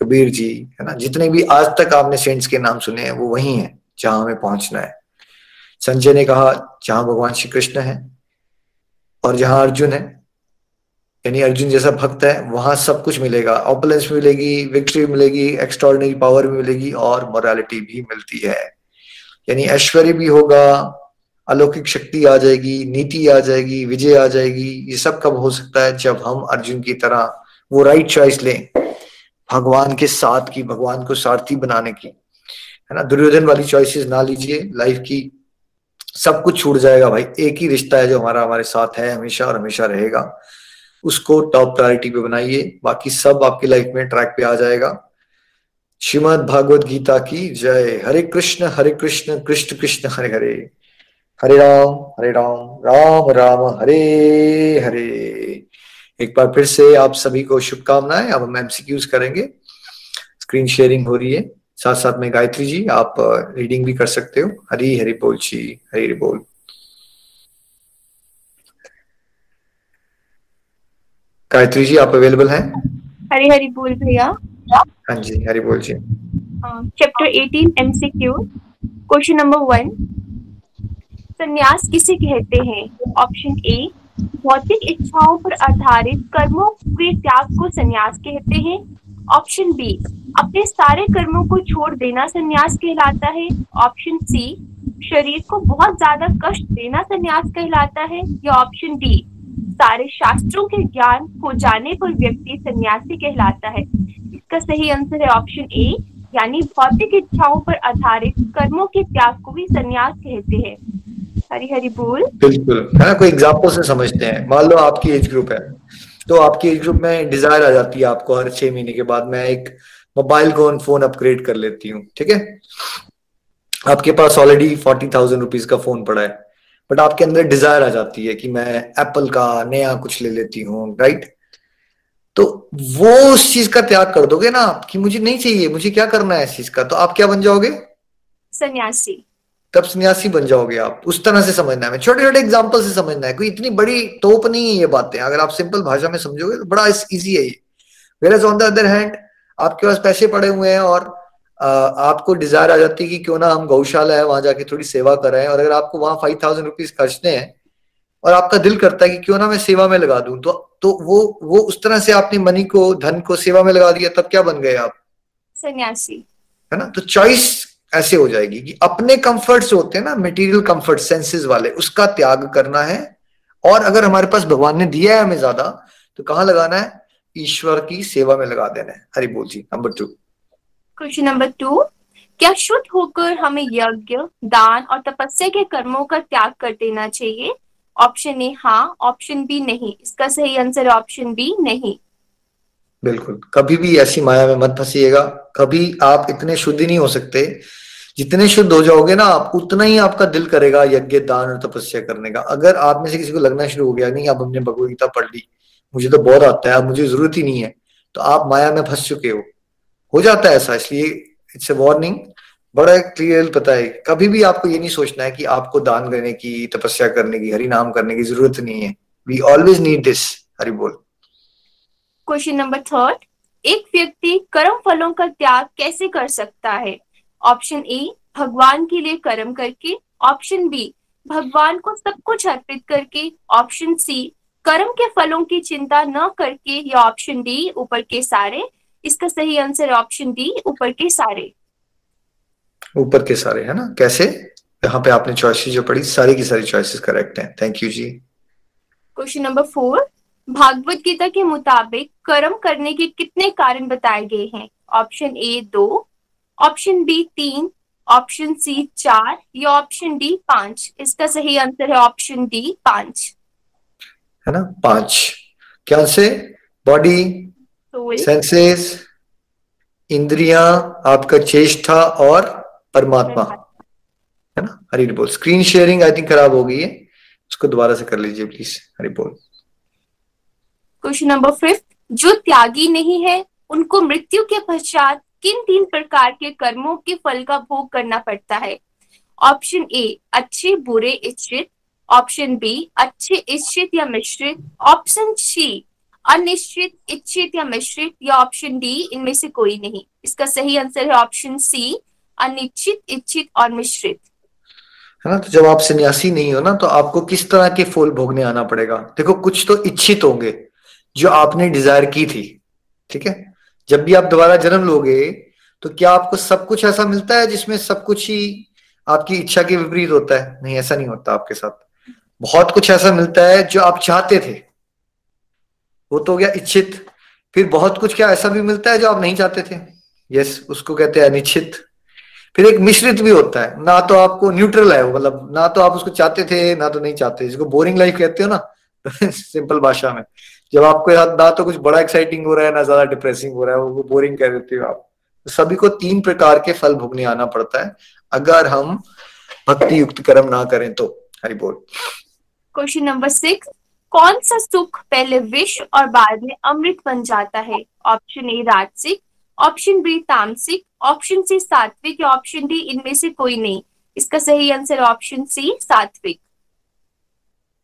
कबीर जी, है ना? जितने भी आज तक आपने सेंट्स के नाम सुने हैं, वो वही हैं जहाँ हमें पहुँचना है। संजय ने कहा, जहाँ भगवान श्री कृष्ण है और जहाँ अर्जुन है, यानी अर्जुन जैसा भक्त है, वहाँ सब कुछ मिलेगा। ऑपलेंस मिलेगी विक्ट्री मिलेगी एक्स्ट्रॉर्डनरी पावर भी मिलेगी और मोरालिटी भी मिलती है। यानी ऐश्वर्य भी होगा, अलौकिक शक्ति आ जाएगी, नीति आ जाएगी, विजय आ जाएगी, ये सब कब हो सकता है? जब हम अर्जुन की तरह वो राइट चॉइस लें, भगवान के साथ की, भगवान को सारथी बनाने की। है ना? दुर्योधन वाली चॉइसेस ना लीजिए लाइफ की सब कुछ छूट जाएगा भाई। एक ही रिश्ता है जो हमारा, हमारे साथ है, हमेशा और हमेशा रहेगा। उसको टॉप प्रायोरिटी पे बनाइए। बाकी सब आपकी लाइफ में ट्रैक पे आ जाएगा। श्रीमद भागवत गीता की जय। हरे कृष्ण हरे कृष्ण कृष्ण कृष्ण, हरे हरे। हरे राम हरे राम राम राम, हरे हरे। एक बार फिर से आप सभी को शुभकामनाएँ। अब हम एमसीक्यूज करेंगे। स्क्रीन शेयरिंग हो रही है। साथ साथ में गायत्री जी आप रीडिंग भी कर सकते हो। हरी हरी बोल जी हरी हरी बोल। गायत्री जी आप अवेलेबल हैं? हरी हरी बोल भैया। हाँ जी हरी बोल जी। Chapter 18 MCQ question number one संन्यास किसे कहते हैं? ऑप्शन ए भौतिक इच्छाओं पर आधारित कर्मों के त्याग को संन्यास कहते हैं। ऑप्शन बी अपने सारे कर्मों को छोड़ देना संन्यास कहलाता है। ऑप्शन सी शरीर को बहुत ज़्यादा कष्ट देना संन्यास कहलाता है। या ऑप्शन डी सारे शास्त्रों के ज्ञान हो जाने पर व्यक्ति सन्यासी कहलाता है। इसका सही आंसर है ऑप्शन ए यानी भौतिक इच्छाओं पर आधारित कर्मों के त्याग को भी संन्यास कहते हैं। हरी हरी बोल। बिल्कुल। है ना कोई एग्ज़ाम्पल से समझते हैं। मान लो आपकी एज ग्रुप है। तो आपकी एज ग्रुप में डिज़ायर आ जाती है आपको हर छह महीने के बाद, मैं एक मोबाइल फ़ोन फ़ोन अपग्रेड कर लेती हूँ, ठीक है? आपके पास ऑलरेडी फोर्टी थाउज़ेंड रुपीज़ का फ़ोन पड़ा है बट आपके अंदर डिज़ायर आ जाती है कि मैं एप्पल का नया कुछ ले लेती हूँ राइट तो वो उस चीज़ का त्याग कर दोगे ना कि मुझे नहीं चाहिए, मुझे क्या करना है इस चीज़ का? तो आप क्या बन जाओगे? सन्यासी। तब सन्यासी बन जाओगे आप। उस तरह से समझना है। छोटे छोटे एग्ज़ाम्पल से समझना है। कोई इतनी बड़ी तोप नहीं है ये बातें। अगर आप सिंपल भाषा में समझोगे तो बड़ा इजी है ये। Where on the other hand आपके पास पैसे पड़े हुए हैं और आपको डिज़ायर आ जाती है कि क्यों ना हम गौशाला है वहाँ जाके थोड़ी सेवा कर रहे हैं और अगर आपको वहाँ फाइव थाउज़ेंड रुपीज़ खर्चने हैं और आपका दिल करता है कि क्यों ना मैं सेवा में लगा दूँ तो तो वो वो उस तरह से आपने मनी को धन को सेवा में लगा दिया तब क्या बन गए आप? सन्यासी। है ना? तो चॉइस ऐसे हो जाएगी कि अपने कंफर्ट से होते हैं ना मटेरियल कंफर्ट सेंसेस वाले उसका त्याग करना है। और अगर हमारे पास भगवान ने दिया है हमें ज़्यादा तो कहाँ लगाना है? ईश्वर की सेवा में लगा देना है। हरि बोल जी number two question number two क्या शुद्ध होकर हमें यज्ञ दान और तपस्या के कर्मों का त्याग कर देना चाहिए? ऑप्शन ए हाँ। ऑप्शन बी नहीं। इसका सही आंसर ऑप्शन बी नहीं। बिल्कुल। कभी भी ऐसी माया में मत फंसीएगा। कभी आप इतने शुद्ध नहीं हो सकते जितने शुद्ध हो जाओगे ना आप, उतना ही आपका दिल करेगा यज्ञ, दान और तपस्या करने का। अगर आप में से किसी को लगना शुरू हो गया, नहीं, अब हमने भगवदगीता पढ़ ली, मुझे तो बहुत आता है, अब मुझे ज़रूरत ही नहीं है तो आप माया में फंस चुके हो। हो जाता है ऐसा, इसलिए इट्स ए वार्निंग बड़ा क्लियर पता है, कभी भी आपको ये नहीं सोचना है कि आपको दान करने की, तपस्या करने की हरि नाम करने की ज़रूरत नहीं है। We always need this Hari बोल। क्वेश्चन नंबर थर्ड एक व्यक्ति कर्म फलों का त्याग कैसे कर सकता है? ऑप्शन ए भगवान के लिए कर्म करके ऑप्शन बी भगवान को सब कुछ अर्पित करके ऑप्शन सी कर्म के फलों की चिंता न करके या ऑप्शन डी ऊपर के सारे। इसका सही आंसर ऑप्शन डी ऊपर के सारे। ऊपर के सारे है ना? कैसे? यहाँ पे आपने चॉइसेस जो पढ़ी सारी की सारी चॉइसेस करेक्ट हैं। Thank you ji. Question number four Bhagavad Gita के मुताबिक कर्म करने के कितने कारण बताए गए हैं? ऑप्शन ए दो ऑप्शन बी तीन ऑप्शन सी चार या ऑप्शन डी पाँच। इसका सही आंसर है ऑप्शन डी पाँच। है ना? पाँच। क्या से? बॉडी सेंसेस इंद्रिया आपका चेष्टा और परमात्मा। है ना? हरी बोल। स्क्रीन शेयरिंग आई थिंक खराब हो गई है। उसको दोबारा से कर लीजिए प्लीज़ हरी बोल। क्वेश्चन नंबर फिफ्थ जो त्यागी नहीं है उनको मृत्यु के पश्चात किन तीन प्रकार के कर्मों के फल का भोग करना पड़ता है? ऑप्शन ए अच्छे, बुरे, इच्छित। ऑप्शन बी अच्छे, इच्छित या मिश्रित। ऑप्शन सी अनिश्चित, इच्छित या मिश्रित। या ऑप्शन डी इनमें से कोई नहीं। इसका सही आंसर है ऑप्शन सी अनिश्चित, इच्छित और मिश्रित। है ना? तो जब आप सन्यासी नहीं हो ना तो आपको किस तरह के फूल भोगने आना पड़ेगा? देखो, कुछ तो इच्छित होंगे, जो आपने डिज़ायर की थी। ठीक है? जब भी आप दोबारा जन्म लोगे तो क्या आपको सब कुछ ऐसा मिलता है जिसमें सब कुछ ही आपकी इच्छा के विपरीत होता है? नहीं, ऐसा नहीं होता आपके साथ। बहुत कुछ ऐसा मिलता है जो आप चाहते थे। वो तो हो गया इच्छित। फिर बहुत कुछ क्या ऐसा भी मिलता है जो आप नहीं चाहते थे? यस उसको कहते हैं अनिश्चित फिर एक मिश्रित भी होता है। ना तो आपको न्यूट्रल है मतलब ना तो आप उसको चाहते थे, ना तो नहीं चाहते। जिसको बोरिंग लाइफ कहते हो ना सिंपल भाषा में। जब आपको ना तो कुछ बड़ा एक्साइटिंग हो रहा है, ना ज़्यादा डिप्रेसिंग हो रहा है, वो बोरिंग कह देते हो आप। तो सभी को तीन प्रकार के फल भोगने आना पड़ता है। अगर हम भक्ति युक्त कर्म ना करें तो हरि बोल। क्वेश्चन नंबर सिक्स कौन सा सुख पहले विष और बाद में अमृत बन जाता है? ऑप्शन ए राजसिक ऑप्शन बी तामसिक ऑप्शन सी सात्विक ऑप्शन डी इनमें से कोई नहीं। इसका सही आंसर ऑप्शन सी सात्विक।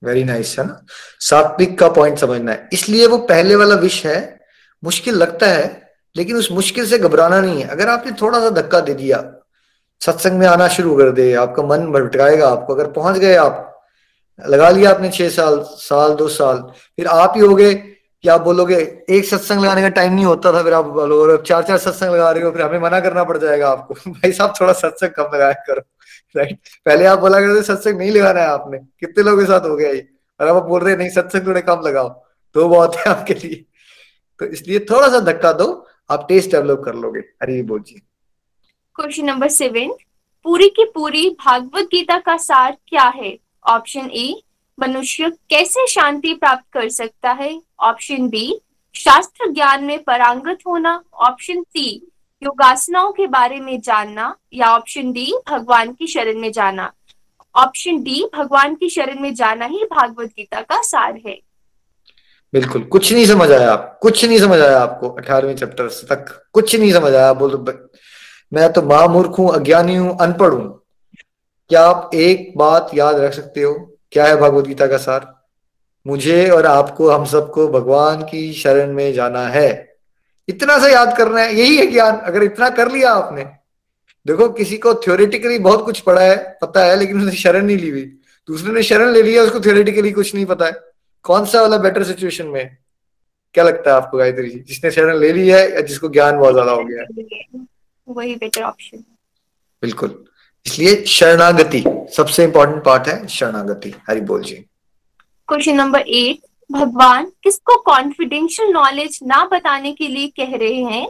वेरी नाइस है ना? सात्विक का पॉइंट समझना है। इसलिए वो पहले वाला विष है, मुश्किल लगता है, लेकिन उस मुश्किल से घबराना नहीं है। अगर आपने थोड़ा सा धक्का दे दिया, सत्संग में आना शुरू कर दे, आपका मन भटकाएगा, आपको अगर पहुँच गए आप, लगा लिया आपने छह साल साल, दो साल, फिर आप ही हो गए कि आप बोलोगे, एक सत्संग लगाने का टाइम नहीं होता था, फिर आप बोलो चार चार सत्संग लगा रहे हो, फिर हमें मना करना पड़ जाएगा आपको। भाई साहब, थोड़ा सत्संग कम लगाया करो। राइट पहले आप बोला करते सत्संग नहीं लगाना है आपने। कितने लोगों के साथ हो गया ये? और आप बोल रहे नहीं, सत्संग थोड़े कम लगाओ। तो बहुत है आपके लिए। तो इसलिए थोड़ा सा धक्का दो, आप टेस्ट डेवलप कर लोगे। हरी बोल जी। क्वेश्चन नंबर सेवन पूरी की पूरी भागवत गीता का सार क्या है? ऑप्शन ए मनुष्य कैसे शांति प्राप्त कर सकता है? ऑप्शन बी शास्त्र ज्ञान में परांगत होना। ऑप्शन सी योगासनाओं के बारे में जानना या ऑप्शन डी भगवान की शरण में जाना। ऑप्शन डी भगवान की शरण में जाना ही भागवत गीता का सार है। बिल्कुल, कुछ नहीं समझ आया आप, कुछ नहीं समझ आया आपको अठारहवीं चैप्टर तक, कुछ नहीं समझ आया। बोल मैं तो महामूर्ख हूँ, अज्ञानी हूँ, अनपढ़ हूँ। क्या आप एक बात याद रख सकते हो? क्या है भगवत गीता का सार? मुझे और आपको, हम सबको भगवान की शरण में जाना है। इतना सा याद करना है यही है ज्ञान अगर इतना कर लिया आपने। देखो किसी को थ्योरेटिकली बहुत कुछ पढ़ा है पता है लेकिन उसने शरण नहीं ली हुई। दूसरे ने शरण ले लिया उसको थ्योरेटिकली कुछ नहीं पता है। कौन सा वाला बेटर सिचुएशन में क्या लगता है आपको गायत्री जी? जिसने शरण ले ली है या जिसको ज्ञान बहुत ज़्यादा हो गया है? वही बेटर ऑप्शन बिल्कुल। इसलिए शरणागति सबसे इंपॉर्टेंट पार्ट है शरणागति। हरि बोल जी। क्वेश्चन नंबर एट भगवान किसको कॉन्फिडेंशियल नॉलेज ना बताने के लिए कह रहे हैं?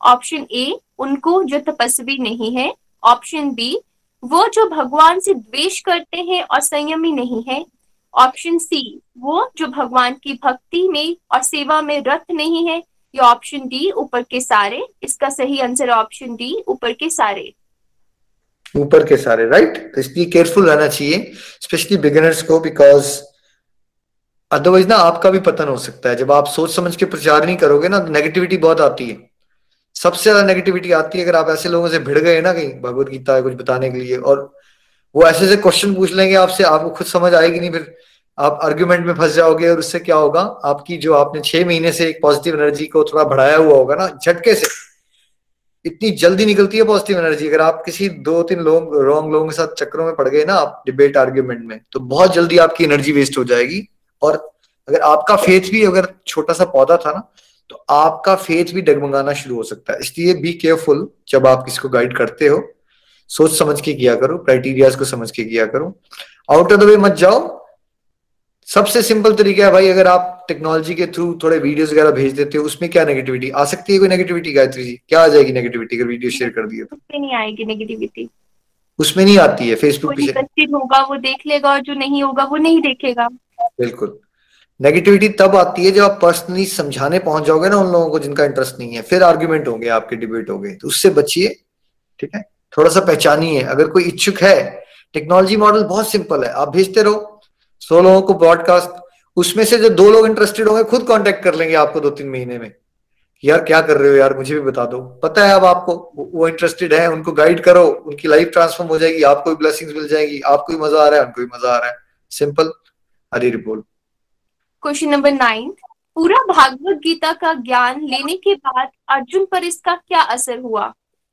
ऑप्शन ए उनको जो तपस्वी नहीं है। ऑप्शन बी वो जो भगवान से द्वेष करते हैं और संयमी नहीं है। ऑप्शन सी वो जो भगवान की भक्ति में और सेवा में रत नहीं है। या ऑप्शन डी ऊपर के सारे। इसका सही आंसर ऑप्शन डी ऊपर के सारे। ऊपर के सारे राइट तो इसलिए केयरफुल रहना चाहिए स्पेशली बिगिनर्स को बिकॉज़ अदरवाइज़ ना आपका भी पतन हो सकता है। जब आप सोच समझ के प्रचार नहीं करोगे ना नेगेटिविटी बहुत आती है। सबसे ज़्यादा नेगेटिविटी आती है अगर आप ऐसे लोगों से भिड़ गए ना कहीं, भगवत गीता कुछ बताने के लिए, और वो ऐसे ऐसे क्वेश्चन पूछ लेंगे, आपसे आपको खुद समझ आएगी नहीं, फिर आप आर्ग्यूमेंट में फंस जाओगे और उससे क्या होगा? आपकी जो आपने छह महीने से एक पॉजिटिव एनर्जी को थोड़ा बढ़ाया हुआ होगा ना, झटके से, इतनी जल्दी निकलती है पॉजिटिव एनर्जी अगर आप किसी दो तीन लोग रॉन्ग लोगों के साथ चक्रों में पड़ गए ना आप डिबेट आर्ग्यूमेंट में तो बहुत जल्दी आपकी एनर्जी वेस्ट हो जाएगी। और अगर आपका फेथ भी अगर छोटा सा पौधा था ना तो आपका फेथ भी डगमगाना शुरू हो सकता है। इसलिए बी केयरफुल जब आप किसी को गाइड करते हो। सोच समझ के किया करो क्राइटेरियाज को समझ के किया करो। आउट ऑफ़ द वे मत जाओ। सबसे सिंपल तरीका है भाई अगर आप टेक्नोलॉजी के थ्रू थोड़े वीडियोस वगैरह भेज देते हो उसमें क्या नेगेटिविटी आ सकती है कोई नेगेटिविटी गायत्री जी? क्या आ जाएगी नेगेटिविटी अगर वीडियो शेयर कर दिए तो? नहीं आएगी नेगेटिविटी उसमें नहीं आती है फेसबुक इंटरेस्टेड होगा वो देख लेगा और जो नहीं होगा वो नहीं देखेगा। बिल्कुल। नेगेटिविटी तब आती है जब आप पर्सनली समझाने पहुँच जाओगे ना उन लोगों को जिनका इंटरेस्ट नहीं है। फिर आर्ग्यूमेंट होंगे, आपके डिबेट होंगे। तो उससे बचिए, ठीक है? थोड़ा सा पहचानिए। अगर कोई इच्छुक है टेक्नोलॉजी मॉडल बहुत सिंपल है। आप भेजते रहो। सौ लोगों को ब्रॉडकास्ट उसमें से जो दो लोग इंटरेस्टेड होंगे, खुद कांटेक्ट कर लेंगे आपको दो तीन महीने में। यार, क्या कर रहे हो यार? मुझे भी बता दो। पता है अब आपको, वो इंटरेस्टेड है, उनको गाइड करो। उनकी लाइफ ट्रांसफॉर्म हो जाएगी। आपको भी ब्लेसिंग्स मिल जाएगी। आपको भी मज़ा आ रहा है, उनको भी मज़ा आ रहा है। Simple Hari report question number nine पूरा भागवत गीता का ज्ञान लेने के बाद अर्जुन पर इसका क्या असर हुआ?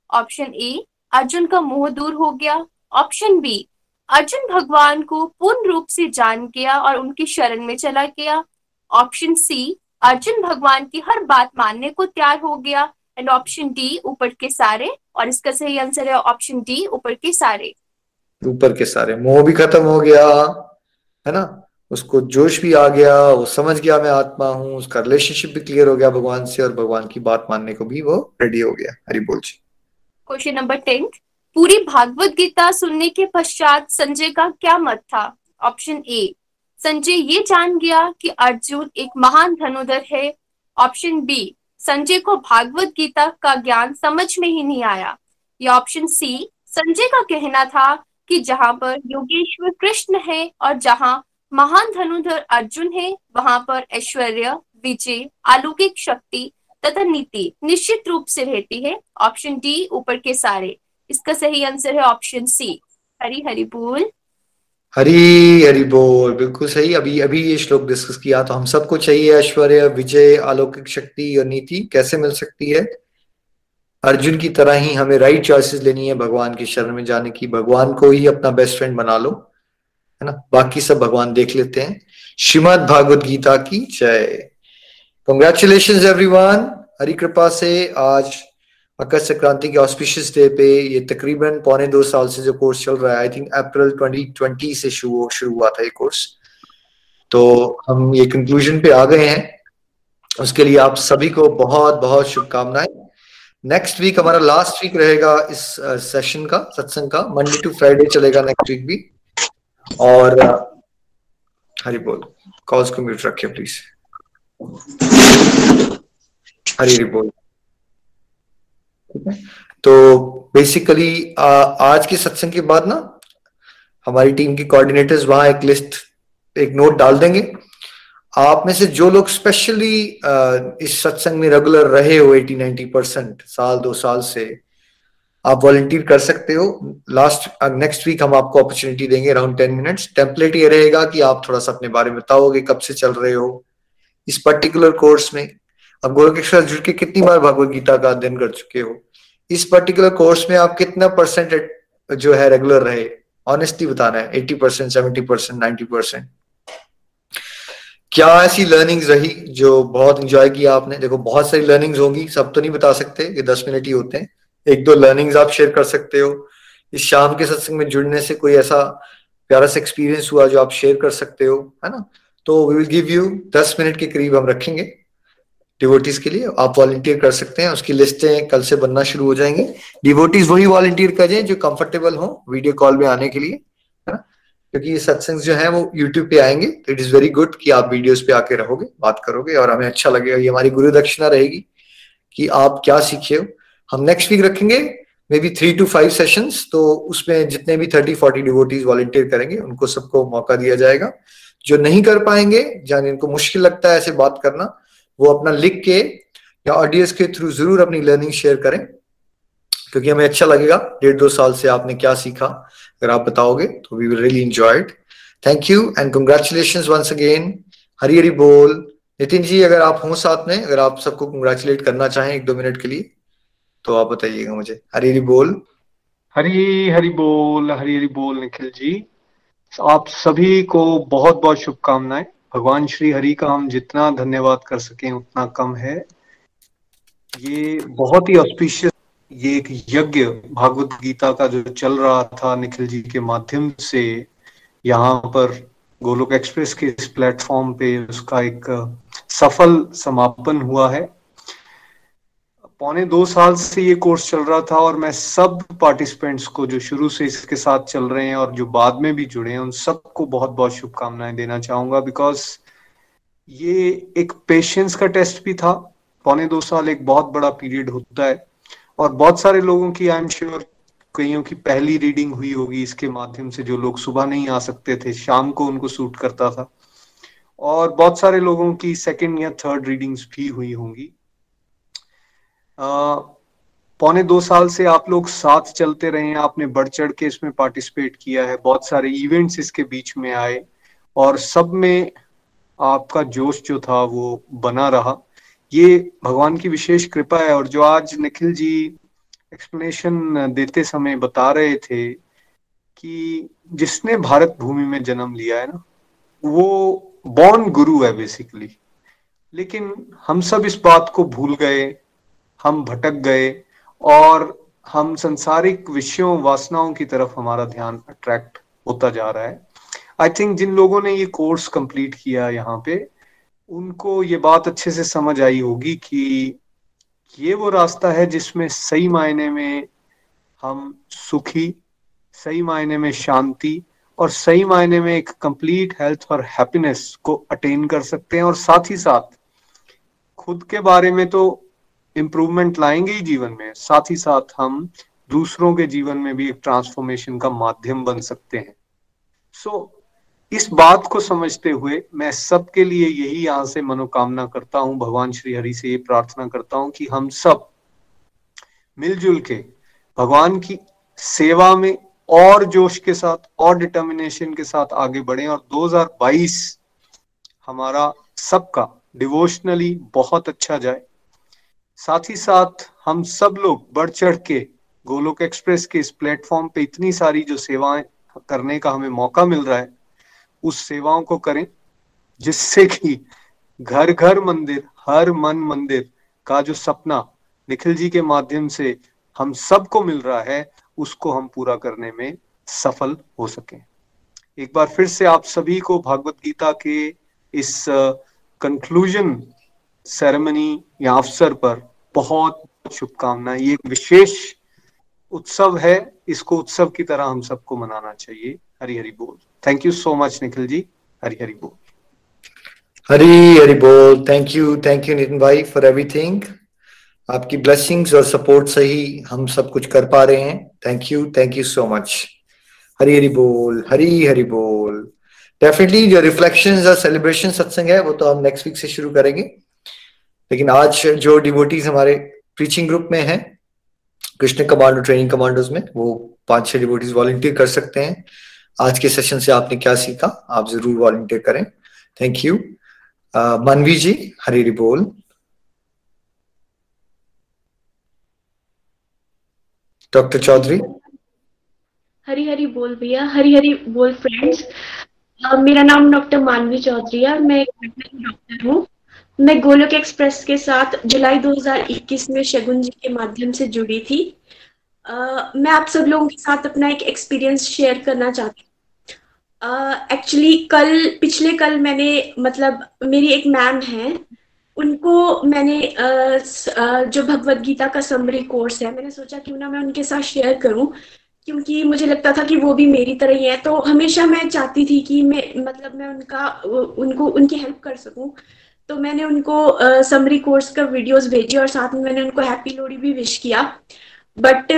ऑप्शन ए अर्जुन का मोह दूर हो गया। ऑप्शन बी अर्जुन भगवान को पूर्ण रूप से जान गया और उनकी शरण में चला गया। ऑप्शन सी अर्जुन भगवान की हर बात मानने को तैयार हो गया। एंड ऑप्शन डी ऊपर के सारे और इसका सही आंसर है ऑप्शन डी ऊपर के सारे। ऊपर के सारे। मोह भी खत्म हो गया है ना? उसको जोश भी आ गया, वो समझ गया मैं आत्मा हूँ, उसका रिलेशनशिप भी क्लियर हो गया भगवान से और भगवान की बात मानने को भी वो रेडी हो गया। हरी बोल जी। क्वेश्चन नंबर टेंथ पूरी भागवत गीता सुनने के पश्चात संजय का क्या मत था? ऑप्शन ए संजय ये जान गया कि अर्जुन एक महान धनुधर है। ऑप्शन बी संजय को भागवत गीता का ज्ञान समझ में ही नहीं आया। या ऑप्शन सी संजय का कहना था कि जहाँ पर योगेश्वर कृष्ण है और जहाँ महान धनुधर अर्जुन है, वहाँ पर ऐश्वर्य, विजय, अलौकिक शक्ति तथा नीति निश्चित रूप से रहती है। ऑप्शन डी ऊपर के सारे। इसका सही आंसर है ऑप्शन सी हरी हरी बोल। हरी हरी बोल, बिल्कुल सही। अभी अभी ये श्लोक डिस्कस किया तो हम सबको चाहिए ऐश्वर्य, विजय, अलौकिक शक्ति और नीति। कैसे मिल सकती है? अर्जुन की तरह ही हमें राइट चॉइसेस लेनी है, भगवान की शरण में जाने की। भगवान को ही अपना बेस्ट फ्रेंड बना लो। है ना? बाकी सब भगवान देख लेते हैं। श्रीमद भागवत गीता की जय। कंग्रेचुलेशन एवरीवन हरी कृपा से आज मकर संक्रांति के ऑस्पिशियस डे पे ये तकरीबन पौने दो साल से जो कोर्स चल रहा है आई थिंक अप्रैल 2020 से शुरू शुरू हुआ था ये कोर्स तो हम ये कंक्लूजन पे आ गए हैं। उसके लिए आप सभी को बहुत बहुत शुभकामनाएँ। नेक्स्ट वीक हमारा लास्ट वीक रहेगा इस सेशन का, सत्संग का। मंडे टू फ्राइडे चलेगा नेक्स्ट वीक भी। और हरी बोल, कॉल्स को म्यूट रखिए प्लीज़। हरी हरी बोल तो बेसिकली आज के सत्संग के बाद ना, हमारी टीम के कोऑर्डिनेटर्स वहाँ एक लिस्ट एक नोट डाल देंगे। आप में से जो लोग स्पेशली इस सत्संग में रेगुलर रहे हो 80 90 परसेंट साल, दो साल से आप वॉलंटियर कर सकते हो। लास्ट नेक्स्ट वीक हम आपको अपॉर्चुनिटी देंगे अराउंड टेन मिनट्स टेम्पलेट ये रहेगा कि आप थोड़ा सा अपने बारे में बताओगे, कब से चल रहे हो। इस पर्टिकुलर कोर्स में अब गोरखेश्वर जुड़ के कितनी बार भगवत गीता का अध्ययन कर चुके हो? इस पर्टिकुलर कोर्स में आप कितना परसेंट जो है रेगुलर रहे? ऑनेस्टली बताना है eighty percent seventy percent ninety percent क्या ऐसी लर्निंग्स रही जो बहुत इंजॉय किया आपने? देखो, बहुत सारी लर्निंग्स होंगी, सब तो नहीं बता सकते, ये दस मिनट ही होते हैं। एक दो लर्निंग्स आप शेयर कर सकते हो। इस शाम के सत्संग में जुड़ने से कोई ऐसा प्यारा सा एक्सपीरियंस हुआ जो आप शेयर कर सकते हो, है ना? तो वी विल गिव यू दस मिनट के करीब हम रखेंगे डिवोटीज के लिए। आप वॉलंटियर कर सकते हैं, उसकी लिस्टें कल से बनना शुरू हो जाएँगे। डिवोटीज वही वॉलंटियर करें जो कंफर्टेबल हो वीडियो कॉल में आने के लिए, है ना? क्योंकि ये सत्संग जो है वो यूट्यूब पे आएँगे तो इट इज़ वेरी गुड कि आप वीडियोस पे आके रहोगे, बात करोगे और हमें अच्छा लगेगा, ये हमारी गुरु दक्षिणा रहेगी कि आप क्या सीखे हो। हम नेक्स्ट वीक रखेंगे maybe three to five sessions तो उसमें जितने भी थर्टी फोर्टी डिवोटीज वॉलंटियर करेंगे, उनको सबको मौका दिया जाएगा। जो नहीं कर पाएँगे, जान इनको मुश्किल लगता है ऐसे बात करना, वो अपना लिख के या ऑडियंस के थ्रू ज़रूर अपनी लर्निंग शेयर करें, क्योंकि हमें अच्छा लगेगा। डेढ़ दो साल से आपने क्या सीखा, अगर आप बताओगे तो we will really enjoy it thank you and congratulation once again Hari Hari बोल। नितिन जी, अगर आप हो साथ में, अगर आप सबको कंग्रेचुलेट करना चाहें एक दो मिनट के लिए। तो आप बताइएगा मुझे। हरी हरी बोल। हरी हरी बोल, हरी हरी बोल निखिल जी। आप सभी को बहुत बहुत शुभकामनाएँ। भगवान श्री हरि का हम जितना धन्यवाद कर सकें, उतना कम है। ये बहुत ही ऑस्पिशियस ये एक यज्ञ, भागवत गीता का जो चल रहा था निखिल जी के माध्यम से, यहाँ पर गोलोक एक्सप्रेस के इस प्लेटफॉर्म पे उसका एक सफल समापन हुआ है। पौने दो साल से ये कोर्स चल रहा था और मैं सब पार्टिसिपेंट्स को जो शुरू से इसके साथ चल रहे हैं और जो बाद में भी जुड़े हैं, उन सबको बहुत बहुत शुभकामनाएँ देना चाहूँगा बिकॉज़ ये एक पेशेंस का टेस्ट भी था। पौने दो साल एक बहुत बड़ा पीरियड होता है और बहुत सारे लोगों की आई एम श्योर कईयों की पहली रीडिंग हुई होगी इसके माध्यम से जो लोग सुबह नहीं आ सकते थे, शाम को उनको सूट करता था। और बहुत सारे लोगों की सेकेंड या थर्ड रीडिंग्स भी हुई होंगी। पौने दो साल से आप लोग साथ चलते रहे हैं, आपने बढ़ चढ़ के इसमें पार्टिसिपेट किया है, बहुत सारे इवेंट्स इसके बीच में आए और सब में आपका जोश जो था वो बना रहा। ये भगवान की विशेष कृपा है और जो आज निखिल जी एक्सप्लेनेशन देते समय बता रहे थे कि जिसने भारत भूमि में जन्म लिया है ना, वो बॉर्न गुरु है बेसिकली लेकिन हम सब इस बात को भूल गए हम भटक गए और हम संसारिक विषयों, वासनाओं की तरफ़ हमारा ध्यान अट्रैक्ट होता जा रहा है। आई थिंक जिन लोगों ने ये कोर्स कंप्लीट किया यहाँ पे, उनको ये बात अच्छे से समझ आई होगी कि ये वो रास्ता है जिसमें सही मायने में हम सुखी, सही मायने में शांति और सही मायने में एक कंप्लीट हेल्थ और हैप्पीनेस को अटेन कर सकते हैं और साथ ही साथ खुद के बारे में तो इम्प्रूवमेंट लाएँगे ही जीवन में। साथ ही साथ हम दूसरों के जीवन में भी एक ट्रांसफॉर्मेशन का माध्यम बन सकते हैं। सो so, इस बात को समझते हुए मैं सबके लिए यही यहाँ से मनोकामना करता हूँ भगवान श्री हरि से ये प्रार्थना करता हूँ कि हम सब मिलजुल के भगवान की सेवा में और जोश के साथ और डिटर्मिनेशन के साथ आगे बढ़े और 2022 हमारा सबका डिवोशनली बहुत अच्छा जाए। साथ ही साथ हम सब लोग बढ़ चढ़ के गोलोक एक्सप्रेस के इस प्लेटफॉर्म पे इतनी सारी जो सेवाएँ करने का हमें मौका मिल रहा है, उस सेवाओं को करें, जिससे कि घर घर मंदिर, हर मन मंदिर का जो सपना निखिल जी के माध्यम से हम सबको मिल रहा है, उसको हम पूरा करने में सफल हो सके। एक बार फिर से आप सभी को भागवत गीता के इस कंक्लूजन सेरेमनी या अवसर पर बहुत शुभकामनाएँ। ये एक विशेष उत्सव है। इसको उत्सव की तरह हम सबको मनाना चाहिए। हरी हरी बोल। Thank you so much Nikhil ji. Hari Hari बोल। हरी हरी बोल। Thank you thank you Nitin भाई फॉर एवरीथिंग आपकी ब्लेसिंग्स और सपोर्ट से ही हम सब कुछ कर पा रहे हैं। Thank you thank you so much Hari Hari बोल, हरी हरी बोल। डेफिनेटली जो रिफ्लेक्शन और सेलिब्रेशन सत्संग है, वो तो हम नेक्स्ट वीक से शुरू करेंगे। लेकिन आज जो डिवोटीज हमारे प्रीचिंग ग्रुप में है कृष्ण कमांडो ट्रेनिंग कमांडोज में वो पाँच छह डिवोटीज वॉलंटियर कर सकते हैं। आज के सेशन से आपने क्या सीखा आप ज़रूर वॉलंटियर करें। थैंक यू मनवी जी हरी बोल। डॉक्टर चौधरी हरी हरी बोल भैया हरी हरी बोल फ्रेंड्स uh, मेरा नाम डॉक्टर मानवी चौधरी है मैं डॉक्टर हूँ। मैं गोलोक एक्सप्रेस के साथ जुलाई 2021 में शगुन जी के माध्यम से जुड़ी थी। uh, मैं आप सब लोगों के साथ अपना एक एक्सपीरियंस शेयर करना चाहती हूँ। एक्चुअली uh, कल पिछले कल मैंने मतलब मेरी एक मैम है उनको मैंने uh, जो भगवत गीता का समरी कोर्स है मैंने सोचा क्यों ना मैं उनके साथ शेयर करूँ क्योंकि मुझे लगता था कि वो भी मेरी तरह ही है। तो हमेशा मैं चाहती थी कि मैं मतलब मैं उनका उनको उनकी हेल्प कर सकूँ। तो मैंने उनको समरी कोर्स का वीडियोस भेजी और साथ में मैंने उनको हैप्पी लोहड़ी भी विश किया। बट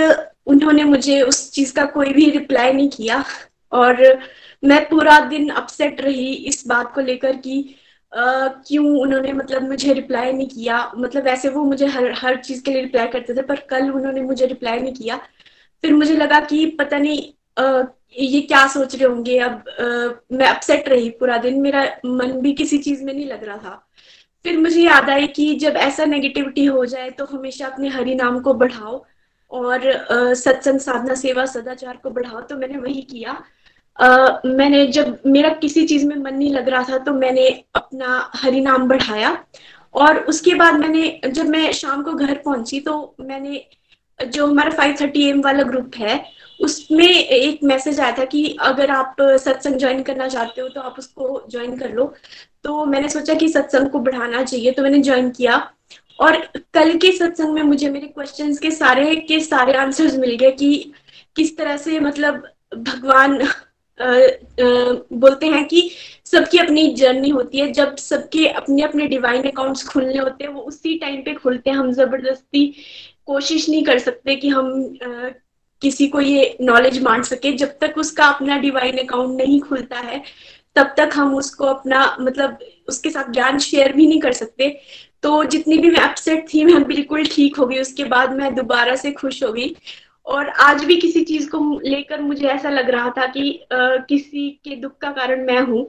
उन्होंने मुझे उस चीज़ का कोई भी रिप्लाई नहीं किया। और मैं पूरा दिन अपसेट रही इस बात को लेकर कि uh, क्यों उन्होंने मतलब मुझे रिप्लाई नहीं किया। मतलब वैसे वो मुझे हर हर चीज़ के लिए रिप्लाई करते थे पर कल उन्होंने मुझे रिप्लाई नहीं किया। फिर मुझे लगा कि पता नहीं uh, ये क्या सोच रहे होंगे। अब uh, मैं अपसेट रही पूरा दिन। मेरा मन भी किसी चीज़ में नहीं लग रहा था। फिर मुझे याद आया कि जब ऐसा नेगेटिविटी हो जाए तो हमेशा अपने हरि नाम को बढ़ाओ और सत्संग साधना सेवा सदाचार को बढ़ाओ। तो मैंने वही किया। Uh, मैंने जब मेरा किसी चीज़ में मन नहीं लग रहा था तो मैंने अपना हरि नाम बढ़ाया और उसके बाद मैंने जब मैं शाम को घर पहुँची तो मैंने जो हमारा फाइव थर्टी एम वाला ग्रुप है उसमें एक मैसेज आया था कि अगर आप सत्संग ज्वाइन करना चाहते हो तो आप उसको ज्वाइन कर लो। तो मैंने सोचा कि सत्संग को बढ़ाना चाहिए तो मैंने ज्वाइन किया। और कल के सत्संग में मुझे मेरे क्वेश्चंस के सारे के सारे आंसर्स मिल गए कि किस तरह से मतलब भगवान आ, आ, बोलते हैं कि सबकी अपनी जर्नी होती है। जब सबके अपने अपने डिवाइन अकाउंट्स खुलने होते हैं वो उसी टाइम पे खुलते हैं। हम ज़बरदस्ती कोशिश नहीं कर सकते कि हम आ, किसी को ये नॉलेज बांट सके। जब तक उसका अपना डिवाइन अकाउंट नहीं खुलता है तब तक हम उसको अपना मतलब उसके साथ ज्ञान शेयर भी नहीं कर सकते। तो जितनी भी मैं अपसेट थी मैं बिल्कुल ठीक हो गई। उसके बाद मैं दोबारा से खुश हो गई। और आज भी किसी चीज़ को लेकर मुझे ऐसा लग रहा था कि आ, किसी के दुख का कारण मैं हूँ।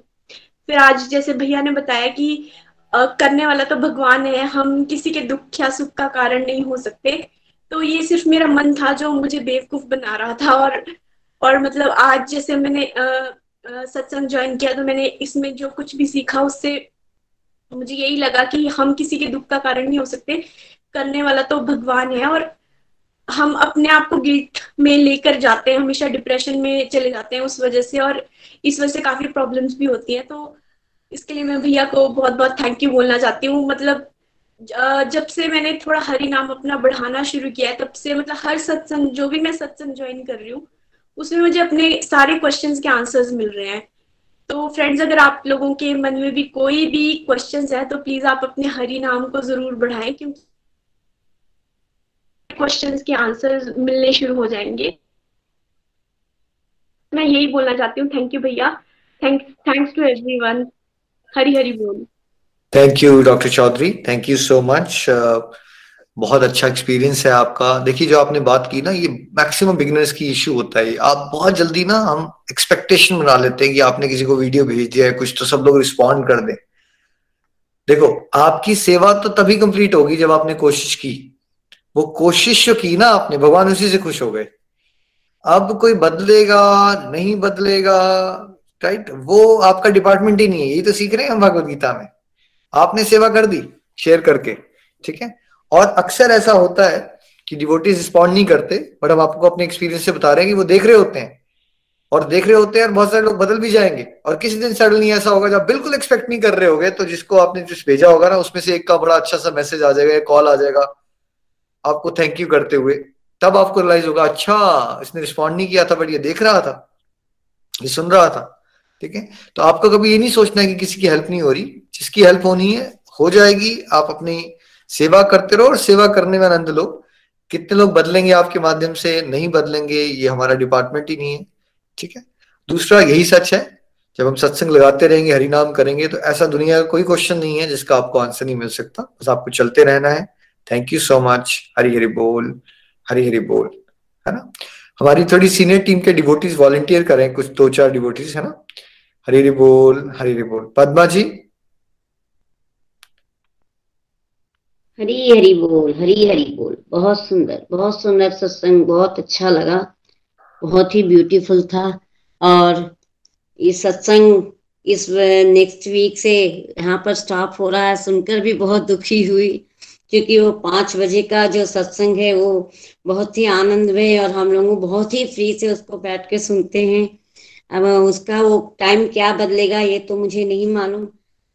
फिर आज जैसे भैया ने बताया कि आ, करने वाला तो भगवान है हम किसी के दुख या सुख का कारण नहीं हो सकते। तो ये सिर्फ़ मेरा मन था जो मुझे बेवकूफ़ बना रहा था। और और मतलब आज जैसे मैंने सत्संग ज्वाइन किया तो मैंने इसमें जो कुछ भी सीखा उससे मुझे यही लगा कि हम किसी के दुख का कारण नहीं हो सकते। करने वाला तो भगवान है और हम अपने आप को गिल्ट में लेकर जाते हैं, हमेशा डिप्रेशन में चले जाते हैं उस वजह से और इस वजह से काफ़ी प्रॉब्लम्स भी होती हैं। तो इसके लिए मैं भैया को बहुत बहुत थैंक यू बोलना चाहती हूँ। मतलब जब से मैंने थोड़ा हरि नाम अपना बढ़ाना शुरू किया है, तब से मतलब हर सत्संग, जो भी मैं सत्संग ज्वाइन कर रही हूँ उसमें मुझे अपने सारे क्वेश्चंस के आंसर्स मिल रहे हैं। तो फ्रेंड्स अगर आप लोगों के मन में भी कोई भी क्वेश्चंस है तो प्लीज़ आप अपने हरि नाम को ज़रूर बढ़ाएँ, क्योंकि क्वेश्चंस के आंसर्स मिलने शुरू हो जाएँगे। मैं यही बोलना चाहती हूँ। थैंक यू भैया। Thank thanks to everyone Hari Hari बोल। Thank you doctor Chaudhary thank you so much बहुत अच्छा एक्सपीरियंस है आपका। देखिए, जो आपने बात की ना, ये मैक्सिमम बिगनर्स की इश्यू होता है। आप बहुत जल्दी ना, हम एक्सपेक्टेशन बना लेते हैं कि आपने किसी को वीडियो भेज दिया है, कुछ तो सब लोग रिस्पॉन्ड कर दें। देखो, आपकी सेवा तो तभी कंप्लीट होगी जब आपने कोशिश की। वो कोशिश जो की ना आपने, भगवान उसी से खुश हो गए। अब कोई बदलेगा, नहीं बदलेगा राइट वो आपका डिपार्टमेंट ही नहीं है। ये तो सीख रहे हैं हम भगवदगीता में। आपने सेवा कर दी शेयर करके, ठीक है? और अक्सर ऐसा होता है कि डिवोटीज रिस्पॉन्ड नहीं करते बट हम आपको अपने एक्सपीरियंस से बता रहे हैं कि वो देख रहे होते हैं। और देख रहे होते हैं और बहुत सारे लोग बदल भी जाएँगे। और किसी दिन सडनली ऐसा होगा जब बिल्कुल एक्सपेक्ट नहीं कर रहे होगे तो जिसको आपने जिस भेजा होगा ना, उसमें से एक का बड़ा अच्छा सा मैसेज आ जाएगा कॉल आ जाएगा, आपको थैंक यू करते हुए। तब आपको रियलाइज़ होगा अच्छा इसने रिस्पॉन्ड नहीं किया था बट ये देख रहा था, ये सुन रहा था। ठीक है? तो आपको कभी ये नहीं सोचना है कि किसी की हेल्प नहीं हो रही। जिसकी हेल्प होनी है, हो जाएगी। आप अपनी सेवा करते रहो और सेवा करने में आनंद लो। कितने लोग बदलेंगे आपके माध्यम से, नहीं बदलेंगे, ये हमारा डिपार्टमेंट ही नहीं है। ठीक है? दूसरा यही सच है, जब हम सत्संग लगाते रहेंगे, हरिनाम करेंगे तो ऐसा दुनिया का कोई क्वेश्चन नहीं है जिसका आपको आंसर नहीं मिल सकता। बस आपको चलते रहना है। Thank you so much Hari Hari बोल। हरी हरी बोल। है ना? हमारी थोड़ी सीनियर टीम के डिवोटीज वॉलेंटियर करें, कुछ दो चार डिवोटीज है ना? हरी हरी बोल। हरी हरी बोल। पद्मा जी हरी हरी बोल हरी हरी बोल। बहुत सुंदर बहुत सुंदर सत्संग, बहुत अच्छा लगा। बहुत ही ब्यूटीफुल था। और ये सत्संग इस नेक्स्ट वीक से यहाँ पर स्टॉप हो रहा है, सुनकर भी बहुत दुखी हुई, क्योंकि वो पाँच बजे का जो सत्संग है, वो बहुत ही आनंद में और हम लोग बहुत ही फ्री से उसको बैठ के सुनते हैं। अब उसका वो टाइम क्या बदलेगा, ये तो मुझे नहीं मालूम,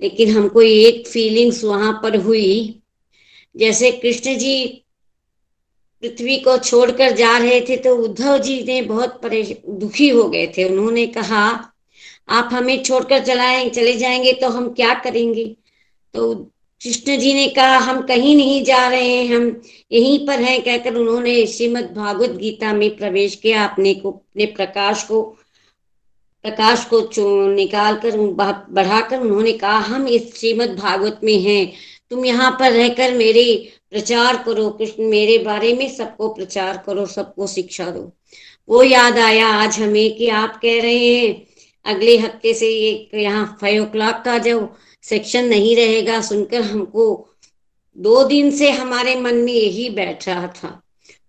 लेकिन हमको एक फीलिंग्स वहाँ पर हुई जैसे कृष्ण जी पृथ्वी को छोड़कर जा रहे थे तो उद्धव जी ने बहुत दुखी हो गए थे। उन्होंने कहा, आप हमें छोड़कर चलाए, चले जाएँगे तो हम क्या करेंगे? तो कृष्ण जी ने कहा, हम कहीं नहीं जा रहे हैं, हम यहीं पर हैं, कहकर उन्होंने श्रीमद भागवत गीता में प्रवेश किया। अपने को, अपने प्रकाश को प्रकाश को निकाल कर बढ़ाकर उन्होंने कहा, हम इस श्रीमद भागवत में हैं तुम यहाँ पर रहकर मेरे प्रचार करो, कृष्ण, मेरे बारे में सबको प्रचार करो, सबको शिक्षा दो। वो याद आया आज हमें कि आप कह रहे हैं, अगले हफ़्ते से ये यहाँ फाइव ओ क्लॉक का जो सेक्शन नहीं रहेगा, सुनकर हमको दो दिन से हमारे मन में यही बैठ रहा था।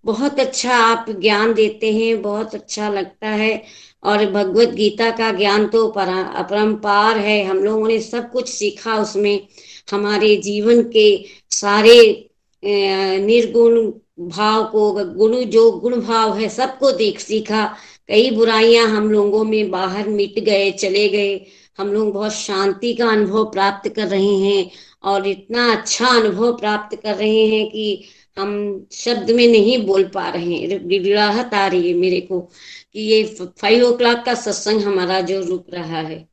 बहुत अच्छा आप ज्ञान देते हैं, बहुत अच्छा लगता है, और भगवत गीता का ज्ञान तो अपरंपार है, हम लोगों ने सब कुछ सीखा उसमें। हमारे जीवन के सारे निर्गुण भाव को, गुण, जो गुण भाव है, सबको देख सीखा। कई बुराइयाँ हम लोगों में बाहर मिट गए, चले गए। हम लोग बहुत शांति का अनुभव प्राप्त कर रहे हैं और इतना अच्छा अनुभव प्राप्त कर रहे हैं कि हम शब्द में नहीं बोल पा रहे हैं। आ रही है मेरे को कि ये फाइव ओ क्लॉक का सत्संग हमारा जो रुक रहा है।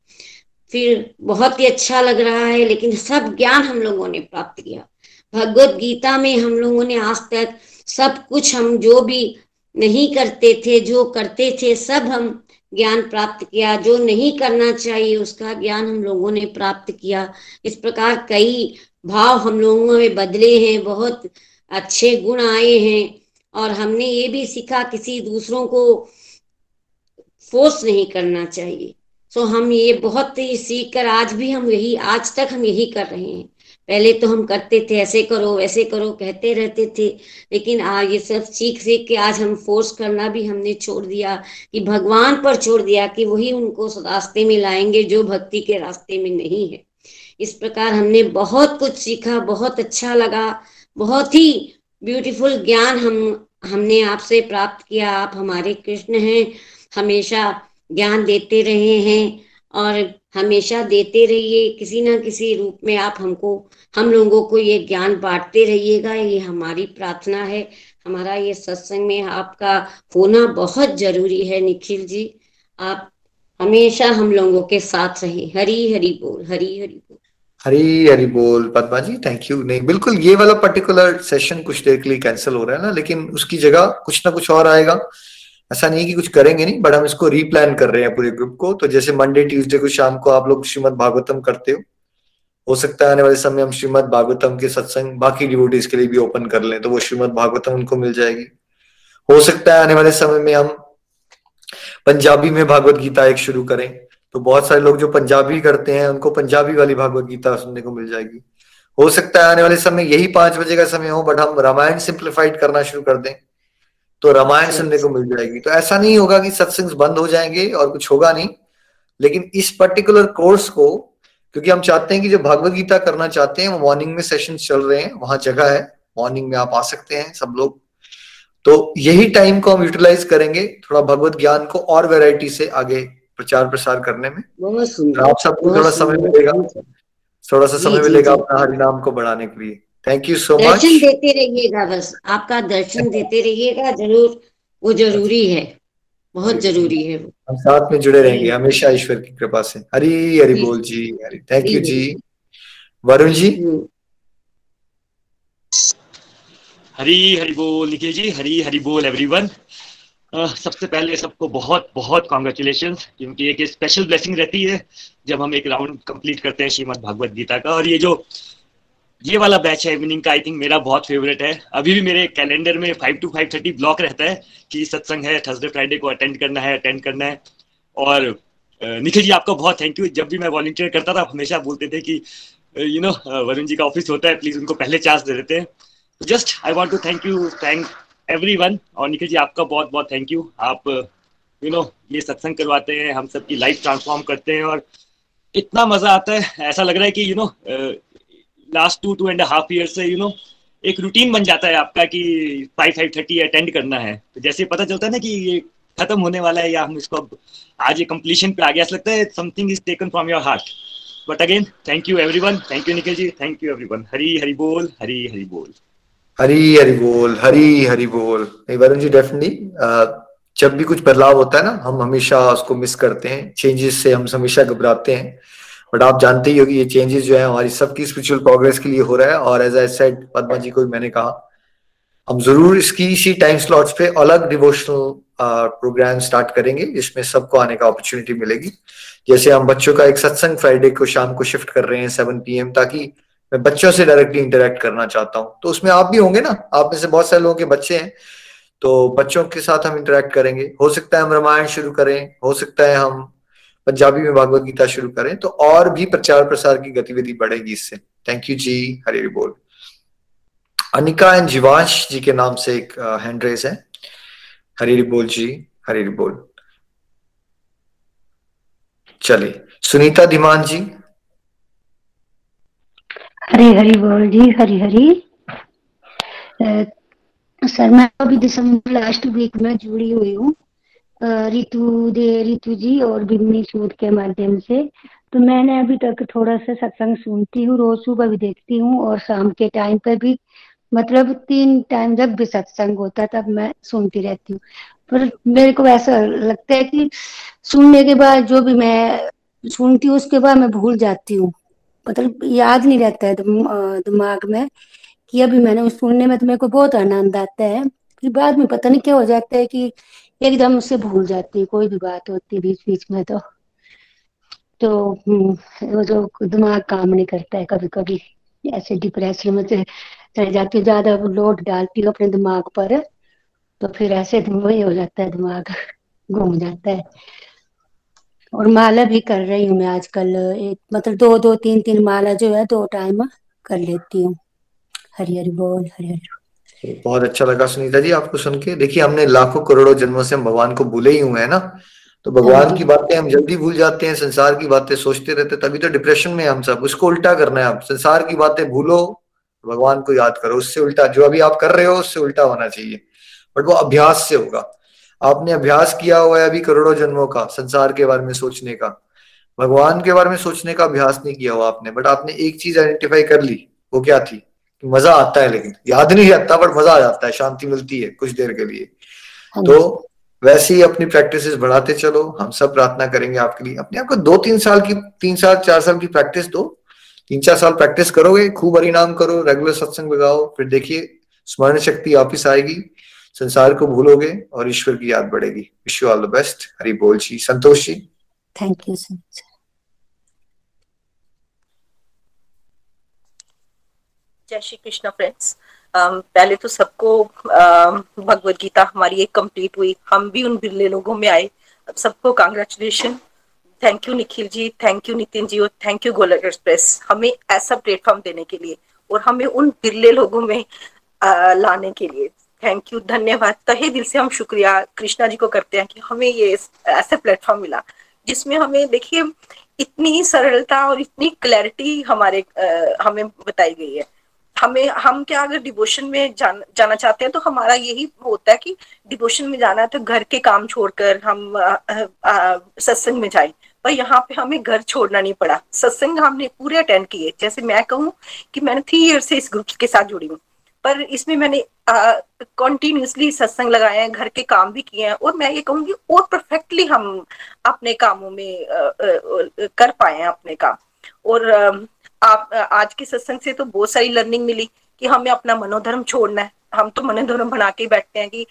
फिर बहुत ही अच्छा लग रहा है, लेकिन सब ज्ञान हम लोगों ने प्राप्त किया। भगवत गीता में हम लोगों ने आज तक सब कुछ हम जो भी नहीं करते थे, जो करते थे, सब हम ज्ञान प्राप्त किया। जो नहीं करना चाहिए, उसका ज्ञान हम लोगों ने प्राप्त किया। इस प्रकार कई भाव हम लोगों में बदले हैं, बहुत अच्छे गुण आए हैं, और हमने ये भी सीखा, किसी दूसरों को फोर्स नहीं करना चाहिए। सो हम ये बहुत ही सीख कर आज भी हम यही, आज तक हम यही कर रहे हैं। पहले तो हम करते थे, ऐसे करो, वैसे करो, कहते रहते थे। लेकिन आज ये सब सीख सीख के आज हम फोर्स करना भी हमने छोड़ दिया, कि भगवान पर छोड़ दिया, कि वही उनको रास्ते में लाएँगे जो भक्ति के रास्ते में नहीं है। इस प्रकार हमने बहुत कुछ सीखा, बहुत अच्छा लगा, बहुत ही ब्यूटीफुल ज्ञान हम, हमने आपसे प्राप्त किया। आप हमारे कृष्ण हैं, हमेशा ज्ञान देते रहे हैं और हमेशा देते रहिए। किसी ना किसी रूप में आप हमको, हम लोगों को ये ज्ञान बांटते रहिएगा। ये हमारी प्रार्थना है। हमारा ये सत्संग में आपका होना बहुत ज़रूरी है, निखिल जी। आप हमेशा हम लोगों के साथ रहे हरी हरी बोल, हरी हरी बोल। हरी हरी बोल, पद्मा जी थैंक यू नहीं, बिल्कुल ये वाला पर्टिकुलर सेशन कुछ देर के लिए कैंसिल हो रहा है ना, लेकिन उसकी जगह कुछ ना कुछ और आएगा। ऐसा नहीं कि कुछ करेंगे नहीं बट हम इसको रीप्लान कर रहे हैं पूरे ग्रुप को। तो जैसे मंडे ट्यूसडे को शाम को आप लोग श्रीमद भागवतम करते हो हो सकता है आने वाले समय हम श्रीमद भागवतम के सत्संग बाकी डिवोटीज के लिए भी ओपन कर लें तो वो श्रीमद भागवतम उनको मिल जाएगी। हो सकता है आने वाले समय में हम पंजाबी में भागवत गीता एक शुरू करें तो बहुत सारे लोग जो पंजाबी करते हैं, उनको पंजाबी वाली भागवत गीता सुनने को मिल जाएगी। हो सकता है आने वाले समय यही पाँच बजे का समय हो बट हम रामायण सिंप्लीफाइड करना शुरू कर दें। तो रामायण सुनने को मिल जाएगी। तो ऐसा नहीं होगा कि सत्संग बंद हो जाएँगे और कुछ होगा नहीं। लेकिन इस पर्टिकुलर कोर्स को क्योंकि हम चाहते हैं कि जो भागवत गीता करना चाहते हैं वो मॉर्निंग में सेशन चल रहे हैं वहाँ जगह है मॉर्निंग में आप आ सकते हैं सब लोग। तो यही टाइम को हम यूटिलाइज करेंगे थोड़ा भगवत ज्ञान को और वेराइटी से आगे प्रचार प्रसार करने में। तो आप सबको थोड़ा समय मिलेगा। थोड़ा सा समय मिलेगा अपना हरिनाम को बढ़ाने के लिए। थैंक यू सो मच दर्शन देते रहिएगा बस। आपका दर्शन देते रहिएगा ज़रूर। वो ज़रूरी है। बहुत ज़रूरी है वो। हम साथ में जुड़े रहेंगे हमेशा ईश्वर की कृपा से। हरी हरि बोल जी हरी। थैंक यू जी। वरुण जी? हम्म। हरी बोल। निखिल जी हरी हरि बोल एवरीवन सबसे पहले सबको बहुत बहुत कॉन्ग्रेचुलेशन क्योंकि एक स्पेशल ब्लेसिंग रहती है जब हम एक राउंड कंप्लीट करते हैं श्रीमद भागवत गीता का। और ये जो ये वाला बैच है इवनिंग का आई थिंक मेरा बहुत फेवरेट है। अभी भी मेरे कैलेंडर में five two five thirty block रहता है कि सत्संग है थर्सडे फ्राइडे को अटेंड करना है अटेंड करना है। और निखिल जी, आपका बहुत थैंक यू जब भी मैं वॉल्टियर करता था, हमेशा बोलते थे कि यू नो वरुण जी का ऑफ़िस होता है प्लीज़ उनको पहले चांस दे देते हैं। Just I want to thank you thank every और निखिल जी, आपका बहुत बहुत थैंक यू आप यू नो ये सत्संग करवाते हैं, हम सबकी लाइफ ट्रांसफॉर्म करते हैं और इतना मज़ा आता है। ऐसा लग रहा है कि you know last two two and half year से यू नो एक रूटीन बन जाता है आपका कि फाइव फाइव थर्टी अटेंड करना है। तो जैसे पता चलता है ना कि ये खत्म होने वाला है या हम इसको अब आज ये कंप्लीशन पे आ गया लगता है something is taken from your heart but again thank you everyone thank you Nikhil ji thank you everyone Hari Hari बोल हरी हरी बोल हरी हरी बोल हरी हरी बोल वरुण जी डेफिनेटली जब भी कुछ बदलाव होता है ना, हम हमेशा उसको मिस करते हैं। चेंजेस से हम हमेशा घबराते हैं। बट आप जानते ही हो कि ये चेंजेस जो है हमारी सबकी स्पिरिचुअल प्रोग्रेस के लिए हो रहा है और as I said Padma ji को भी मैंने कहा, हम ज़रूर इसकी इसी टाइम स्लॉट्स पे अलग डिवोशनल प्रोग्राम स्टार्ट करेंगे, जिसमें सबको आने का अपॉर्चुनिटी मिलेगी। जैसे हम बच्चों का एक सत्संग फ्राइडे को शाम को शिफ्ट कर रहे हैं सेवन पी ताकि मैं बच्चों से डायरेक्टली इंटरेक्ट करना चाहता हूँ। तो उसमें आप भी होंगे ना? आप में से बहुत सारे लोगों के बच्चे हैं। तो बच्चों के साथ हम इंटरेक्ट करेंगे। हो सकता है हम रामायण शुरू करें, हो सकता है हम पंजाबी में भागवत गीता शुरू करें तो और भी प्रचार प्रसार की गतिविधि बढ़ेगी इससे। थैंक यू जी हरी बोल। अनिका एंड जीवांश जी के नाम से एक हैंड रेस है। हरी बोल जी हरी बोल। चलिए, सुनीता धीमान जी। हरी हरी बोल जी हरी हरी सर, मैं अभी दिसंबर लास्ट वीक में जुड़ी हुई हूँ। रितु दे, रितु जी और बिमनी सूद के माध्यम से। तो मैंने अभी तक थोड़ा सा सत्संग सुनती हूँ, रोज सुबह भी देखती हूँ और शाम के टाइम पर भी मतलब तीन टाइम जब भी सत्संग होता है तब मैं सुनती रहती हूँ। पर मेरे को ऐसा लगता है कि सुनने के बाद जो भी मैं सुनती हूँ, उसके बाद मैं भूल जाती हूँ। मतलब याद नहीं रहता है दिमाग में कि अभी मैंने सुनने में तो मेरे को बहुत आनंद आता है फिर बाद में पता नहीं क्या हो जाता है कि एकदम से भूल जाती कोई भी बात होती बीच बीच में तो। तो हम्म, वो जो दिमाग काम नहीं करता है कभी कभी ऐसे डिप्रेशन में चले जाती हूँ ज़्यादा लोड डालती हूँ अपने दिमाग पर तो फिर ऐसे वही हो जाता है दिमाग घूम जाता है। और माला भी कर रही हूँ मैं आजकल एक मतलब दो दो तीन तीन माला जो है दो टाइम कर लेती हूँ। हरी हरी बोल हरी हरी बहुत अच्छा लगा सुनीता जी आपको सुन के। देखिए हमने लाखों करोड़ों जन्मों से हम भगवान को भूले ही हुए हैं ना। तो भगवान हाँ की बातें हम जल्दी भूल जाते हैं संसार की बातें सोचते रहते तभी तो डिप्रेशन में हम सब। उसको उल्टा करना है आप। संसार की बातें भूलो भगवान को याद करो। उससे उल्टा जो अभी आप कर रहे हो उससे उल्टा होना चाहिए। बट वो अभ्यास से होगा। आपने अभ्यास किया हुआ है अभी करोड़ों जन्मों का संसार के बारे में सोचने का। भगवान के बारे में सोचने का अभ्यास नहीं किया हुआ आपने। बट आपने एक चीज़ आइडेंटिफाई कर ली वो क्या थी? मज़ा आता है लेकिन याद नहीं आता बट मज़ा आ जाता है शांति मिलती है कुछ देर के लिए। हाँ तो वैसे ही अपनी प्रैक्टिस बढ़ाते चलो हम सब प्रार्थना करेंगे आपके लिए। अपने आपको दो तीन साल की तीन साल चार साल की प्रैक्टिस दो। तीन चार साल प्रैक्टिस करोगे खूब हरिनाम करो रेगुलर सत्संग लगाओ फिर देखिए स्मरण शक्ति वापिस आएगी संसार को भूलोगे और ईश्वर की याद बढ़ेगी। Wish you all the best Hari बोल जी Santosh ji. Thank you so much जय श्री कृष्ण फ्रेंड्स पहले तो सबको भगवत गीता हमारी एक कंप्लीट हुई। हम भी उन बिरले लोगों में आए। सबको congratulation thank you Nikhil ji. Thank you Nitin ji. और थैंक यू गोलक एक्सप्रेस हमें ऐसा प्लेटफॉर्म देने के लिए और हमें उन बिरले लोगों में आ, लाने के लिए। थैंक यू धन्यवाद। तहे दिल से हम शुक्रिया कृष्णा जी को करते हैं कि हमें ये ऐसा प्लेटफॉर्म मिला जिसमें हमें देखिए इतनी सरलता और इतनी क्लैरिटी हमारे आ, हमें बताई गई है। हमें हम क्या अगर डिवोशन में जान, जाना चाहते हैं तो हमारा यही होता है कि डिवोशन में जाना है तो घर के काम छोड़कर हम सत्संग में जाए। पर यहाँ पे हमें घर छोड़ना नहीं पड़ा। सत्संग हमने पूरे अटेंड किए। जैसे मैं कहूँ कि मैंने थ्री ईयर से इस ग्रुप के साथ जुड़ी हूँ। पर इसमें मैंने कंटिन्यूसली सत्संग लगाए हैं घर के काम भी किए हैं और मैं ये कहूँगी और परफेक्टली हम अपने कामों में आ, आ, कर पाए हैं अपने काम। और आप आज के सत्संग से तो बहुत सारी लर्निंग मिली कि हमें अपना मनोधर्म छोड़ना है। हम तो मनोधर्म बना के बैठते हैं कि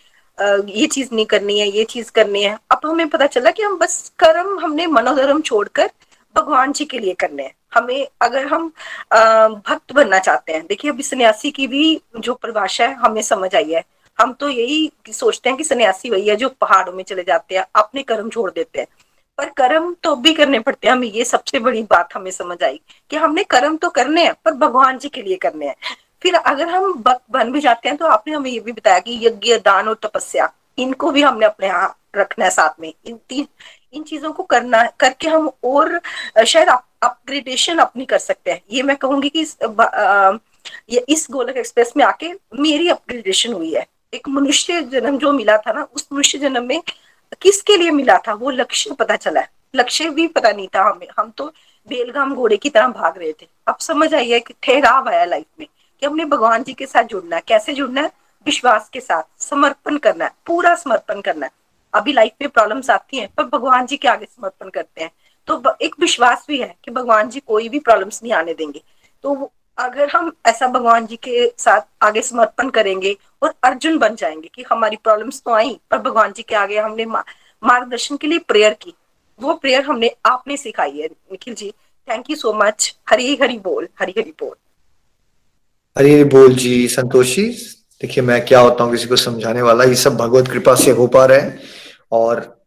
ये चीज़ नहीं करनी है, ये चीज़ करनी है। अब हमें पता चला कि हम बस कर्म, हमने मनोधर्म छोड़कर भगवान जी के लिए करने हैं। हमें, अगर हम भक्त बनना चाहते हैं, देखिए अभी सन्यासी की भी जो परिभाषा है, हमें समझ आई है। हम तो यही सोचते हैं कि सन्यासी वही है जो पहाड़ों में चले जाते हैं, अपने कर्म छोड़ देते हैं। पर कर्म तो भी करने पड़ते हैं। हमें ये सबसे बड़ी बात हमें समझ आई कि हमने कर्म तो करने हैं, पर भगवान जी के लिए करने हैं। फिर अगर हम बन भी जाते हैं तो आपने हमें ये भी बताया कि यज्ञ, दान और तपस्या, इनको भी हमने अपने यहाँ रखना है साथ में। इन तीन, इन चीज़ों को करना, करके हम और शायद अपग्रेडेशन अपनी कर सकते हैं। ये मैं कहूँगी कि ये इस गोलक एक्सप्रेस में आके मेरी अपग्रेडेशन हुई है। एक मनुष्य जन्म जो मिला था ना, उस मनुष्य जन्म में किसके लिए मिला था? वो लक्ष्य पता चला है। लक्ष्य भी पता नहीं था हमें। हम तो बेलगाम घोड़े की तरह भाग रहे थे। अब समझ आई है कि ठहराव आया लाइफ में कि हमने भगवान जी के साथ जुड़ना है। कैसे जुड़ना है? विश्वास के साथ। समर्पण करना है। पूरा समर्पण करना है। अभी लाइफ में प्रॉब्लम्स आती हैं, पर भगवान जी के आगे समर्पण करते हैं। तो एक विश्वास भी है कि भगवान जी कोई भी प्रॉब्लम्स नहीं आने देंगे। तो अगर हम ऐसा भगवान जी के साथ आगे समर्पण करेंगे और अर्जुन बन जाएँगे कि हमारी प्रॉब्लम्स तो आई, पर भगवान जी के आगे हमने मार्गदर्शन के लिए प्रेयर की। वो प्रेयर हमने आपने सिखाई है, Nikhil ji. Thank you so much Hari Hari बोल, हरी हरी बोल। हरी हरी बोल जी, संतोषी। देखिए, मैं क्या होता हूँ, किसी को समझाने वाला। ये सब भगवत कृपा से हो पा रहे हैं। और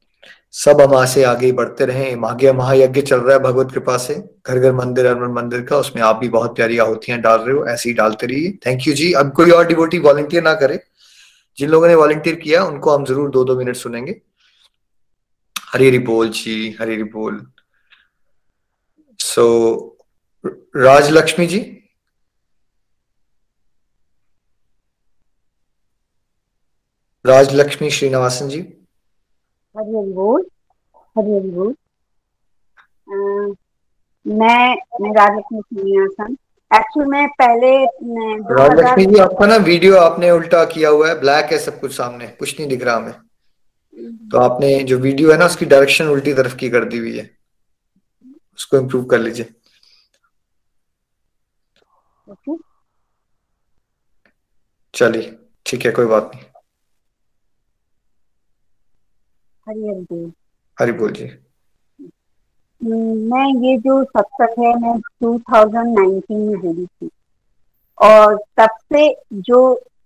सब हम से आगे बढ़ते रहे आगे महायज्ञ चल रहा है भगवत कृपा से। घर घर मंदिर अर्मन मंदिर का, उसमें आप भी बहुत प्यारी आहुतियाँ डाल रहे हो, ऐसे ही डालते रहिए। थैंक यू जी। अब कोई और डिवोटी वॉलंटियर ना करे। जिन लोगों ने वॉलंटियर किया, उनको हम ज़रूर दो दो मिनट सुनेंगे। हरी हरी बोल जी, हरी हरी बोल। सो राजलक्ष्मी जी। राजलक्ष्मी श्रीनिवासन जी। हरी हरी बोल हरी हरी बोल। मैं मैं राजलक्ष्मी श्रीनिवासन एक्चुअली मैं पहले राजलक्ष्मी जी आपका ना वीडियो आपने उल्टा किया हुआ है ब्लैक है सब कुछ सामने कुछ नहीं दिख रहा हमें। तो आपने जो वीडियो है ना उसकी डायरेक्शन उल्टी तरफ़ की कर दी हुई है। उसको इम्प्रूव कर लीजिए। चलिए ठीक है कोई बात नहीं। हरी हरी बोल। हरी बोल जी। मैं ये जो सत्संग है मैं 2019 में जुड़ी थी। और तब से जो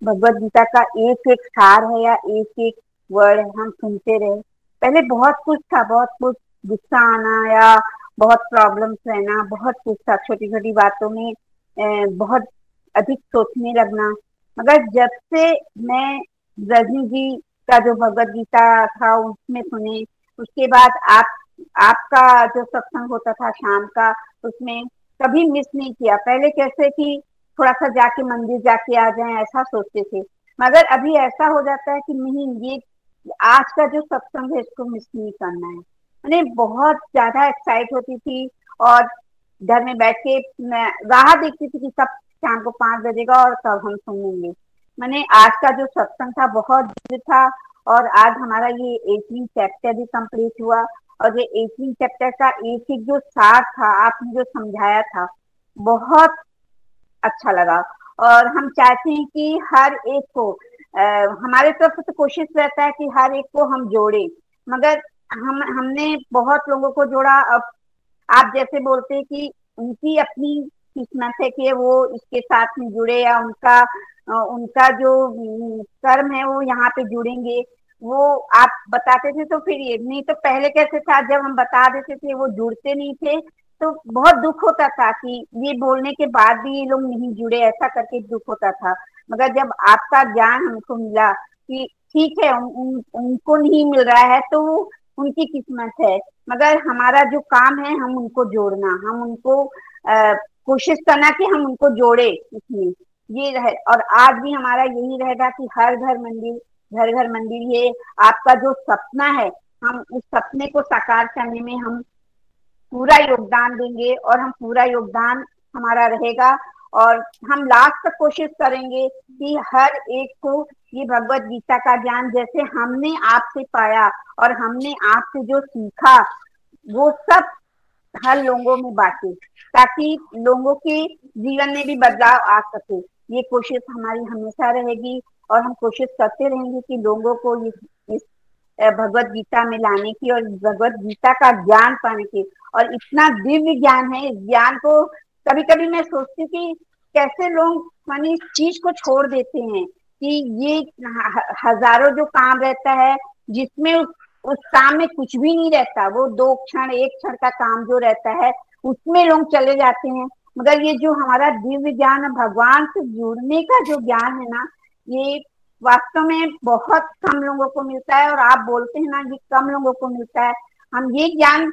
भगवत गीता का एक एक सार है या एक एक वर्ड हम सुनते रहे पहले बहुत कुछ था बहुत कुछ गुस्सा आना या बहुत प्रॉब्लम्स रहना बहुत कुछ था छोटी छोटी बातों में बहुत अधिक सोचने लगना। मगर जब से मैं रजनी जी का जो भगवत गीता था, उसमें सुने। उसके बाद आप, आपका जो सत्संग होता था शाम का, उसमें कभी मिस नहीं किया। पहले कैसे कि थोड़ा सा जाके मंदिर जाके आ जाए, ऐसा सोचते थे। मगर अभी ऐसा हो जाता है कि नहीं, ये आज का जो सत्संग है, इसको मिस नहीं करना है। मैंने बहुत ज़्यादा एक्साइट होती थी और घर में बैठ के मैं राह देखती थी कि सब शाम को पाँच बजेगा और तब हम सुनेंगे। मैंने आज का जो सत्संग था बहुत दिव्य था और आज हमारा ये एटीन चैप्टर भी कंप्लीट हुआ और ये एटीन चैप्टर का एक एक जो सार था आपने जो समझाया था बहुत अच्छा लगा। और हम चाहते हैं कि हर एक को आ, हमारे तरफ़ से तो कोशिश रहता है कि हर एक को हम जोड़े मगर हम हमने बहुत लोगों को जोड़ा। अब आप जैसे बोलते हैं कि उनकी अपनी है कि वो इसके साथ में जुड़े या उनका उनका जो कर्म है वो यहाँ पे जुड़ेंगे। वो आप बताते थे तो फिर ये नहीं तो पहले कैसे था? जब हम बता देते थे वो जुड़ते नहीं थे तो बहुत दुख होता था कि ये बोलने के बाद भी ये लोग नहीं जुड़े ऐसा करके दुख होता था। मगर जब आपका ज्ञान हमको मिला कि ठीक है उन, उन, उनको नहीं मिल रहा है तो उनकी किस्मत है। मगर हमारा जो काम है हम उनको जोड़ना हम उनको आ, कोशिश करना कि हम उनको जोड़े इसमें। ये रहे, और आज भी हमारा यही रहेगा कि हर घर मंदिर, घर घर मंदिर, ये आपका जो सपना है, हम उस सपने को साकार करने में हम पूरा योगदान देंगे और हम पूरा योगदान हमारा रहेगा। और हम लास्ट तक कोशिश करेंगे कि हर एक को ये भगवत गीता का ज्ञान जैसे हमने आपसे पाया और हमने आपसे जो सीखा, वो सब हर लोगों में बांटे ताकि लोगों के जीवन में भी बदलाव आ सके। ये कोशिश हमारी हमेशा रहेगी और हम कोशिश करते रहेंगे कि लोगों को इस, इस भगवत गीता में लाने की और भगवत गीता का ज्ञान पाने की। और इतना दिव्य ज्ञान है इस ज्ञान को कभी कभी मैं सोचती कि कैसे लोग मानी इस चीज़ को छोड़ देते हैं कि ये हज़ारों जो काम रहता है जिसमें उस, काम में कुछ भी नहीं रहता। वो दो क्षण एक क्षण का काम जो रहता है उसमें लोग चले जाते हैं। मगर ये जो हमारा दिव्य ज्ञान भगवान से जुड़ने का जो ज्ञान है ना ये वास्तव में बहुत कम लोगों को मिलता है और आप बोलते हैं ना ये कम लोगों को मिलता है। हम ये ज्ञान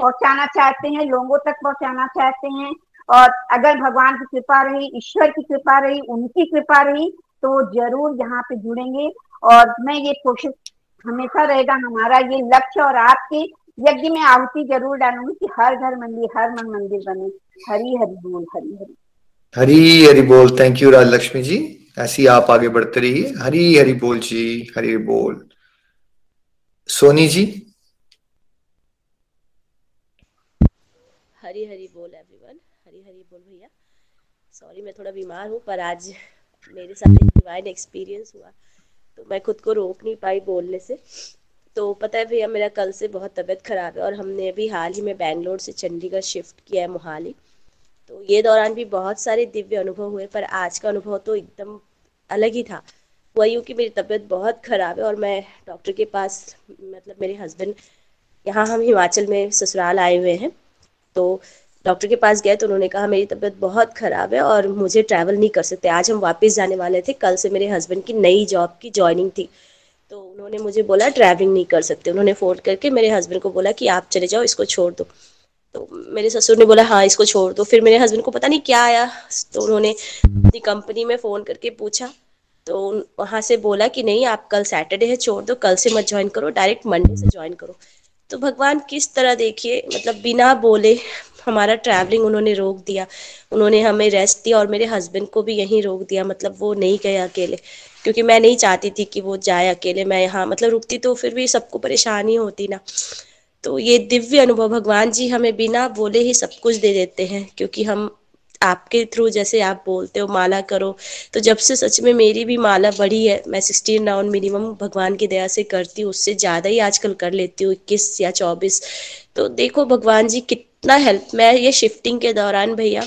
पहुंचाना चाहते हैं लोगों तक पहुंचाना चाहते हैं और अगर भगवान की कृपा रही ईश्वर की कृपा रही उनकी कृपा रही तो वो ज़रूर यहाँ पे जुड़ेंगे। और मैं ये कोशिश हमेशा रहेगा हमारा ये लक्ष्य और आपके यज्ञ में आहुति ज़रूर डालूँगी कि हर घर मंदिर हर मन मंदिर बने। हरी हरि बोल हरी हरि। हरी हरि बोल। Thank you Rajalakshmi ji. ऐसी आप आगे बढ़ते रहिए। हरी हरि बोल जी हरी बोल। सोनी जी। हरी हरी बोल एवरीवन हरी हरी बोल भैया। सॉरी मैं थोड़ा बीमार हूँ पर आज मेरे साथ एक डिवाइन एक्सपीरियंस हुआ। तो मैं खुद को रोक नहीं पाई बोलने से। तो पता है भैया, मेरा कल से बहुत तबीयत ख़राब है और हमने अभी हाल ही में बैंगलोर से चंडीगढ़ शिफ्ट किया है मोहाली। तो ये दौरान भी बहुत सारे दिव्य अनुभव हुए, पर आज का अनुभव तो एकदम अलग ही था। वही यूँ कि मेरी तबीयत बहुत ख़राब है और मैं डॉक्टर के पास मतलब मेरे हस्बैंड, यहाँ हम हिमाचल में ससुराल आए हुए हैं। तो डॉक्टर के पास गए तो उन्होंने कहा, मेरी तबीयत बहुत ख़राब है और मुझे ट्रैवल नहीं कर सकते। आज हम वापस जाने वाले थे। कल से मेरे हस्बैंड की नई जॉब की ज्वाइनिंग थी। तो उन्होंने मुझे बोला ट्रैवलिंग नहीं कर सकते। उन्होंने फ़ोन करके मेरे हस्बैंड को बोला कि, आप चले जाओ, इसको छोड़ दो। तो मेरे ससुर ने बोला हाँ इसको छोड़ दो। फिर मेरे हस्बैंड को पता नहीं क्या आया। तो उन्होंने अपनी कंपनी में फ़ोन करके पूछा। तो वहाँ से बोला कि, नहीं, आप कल सैटरडे है, छोड़ दो। कल से मत ज्वाइन करो डायरेक्ट मंडे से ज्वाइन करो। तो भगवान किस तरह देखिए मतलब बिना बोले हमारा ट्रैवलिंग उन्होंने रोक दिया। उन्होंने हमें रेस्ट दिया और मेरे हस्बैंड को भी यहीं रोक दिया मतलब वो नहीं गए अकेले। क्योंकि मैं नहीं चाहती थी कि वो जाए अकेले, मैं यहाँ मतलब रुकती तो फिर भी सबको परेशानी होती ना। तो ये दिव्य अनुभव, भगवान जी हमें बिना बोले ही सब कुछ दे देते हैं, क्योंकि हम आपके थ्रू जैसे आप बोलते हो, माला करो। तो जब से सच में मेरी भी माला बढ़ी है, मैं सिक्सटीन राउंड मिनिमम भगवान की दया से करती हूँ, उससे ज़्यादा ही आजकल कर लेती हूँ, इक्कीस या चौबीस। तो देखो, भगवान जी कितना हेल्प मैं ये शिफ्टिंग के दौरान भैया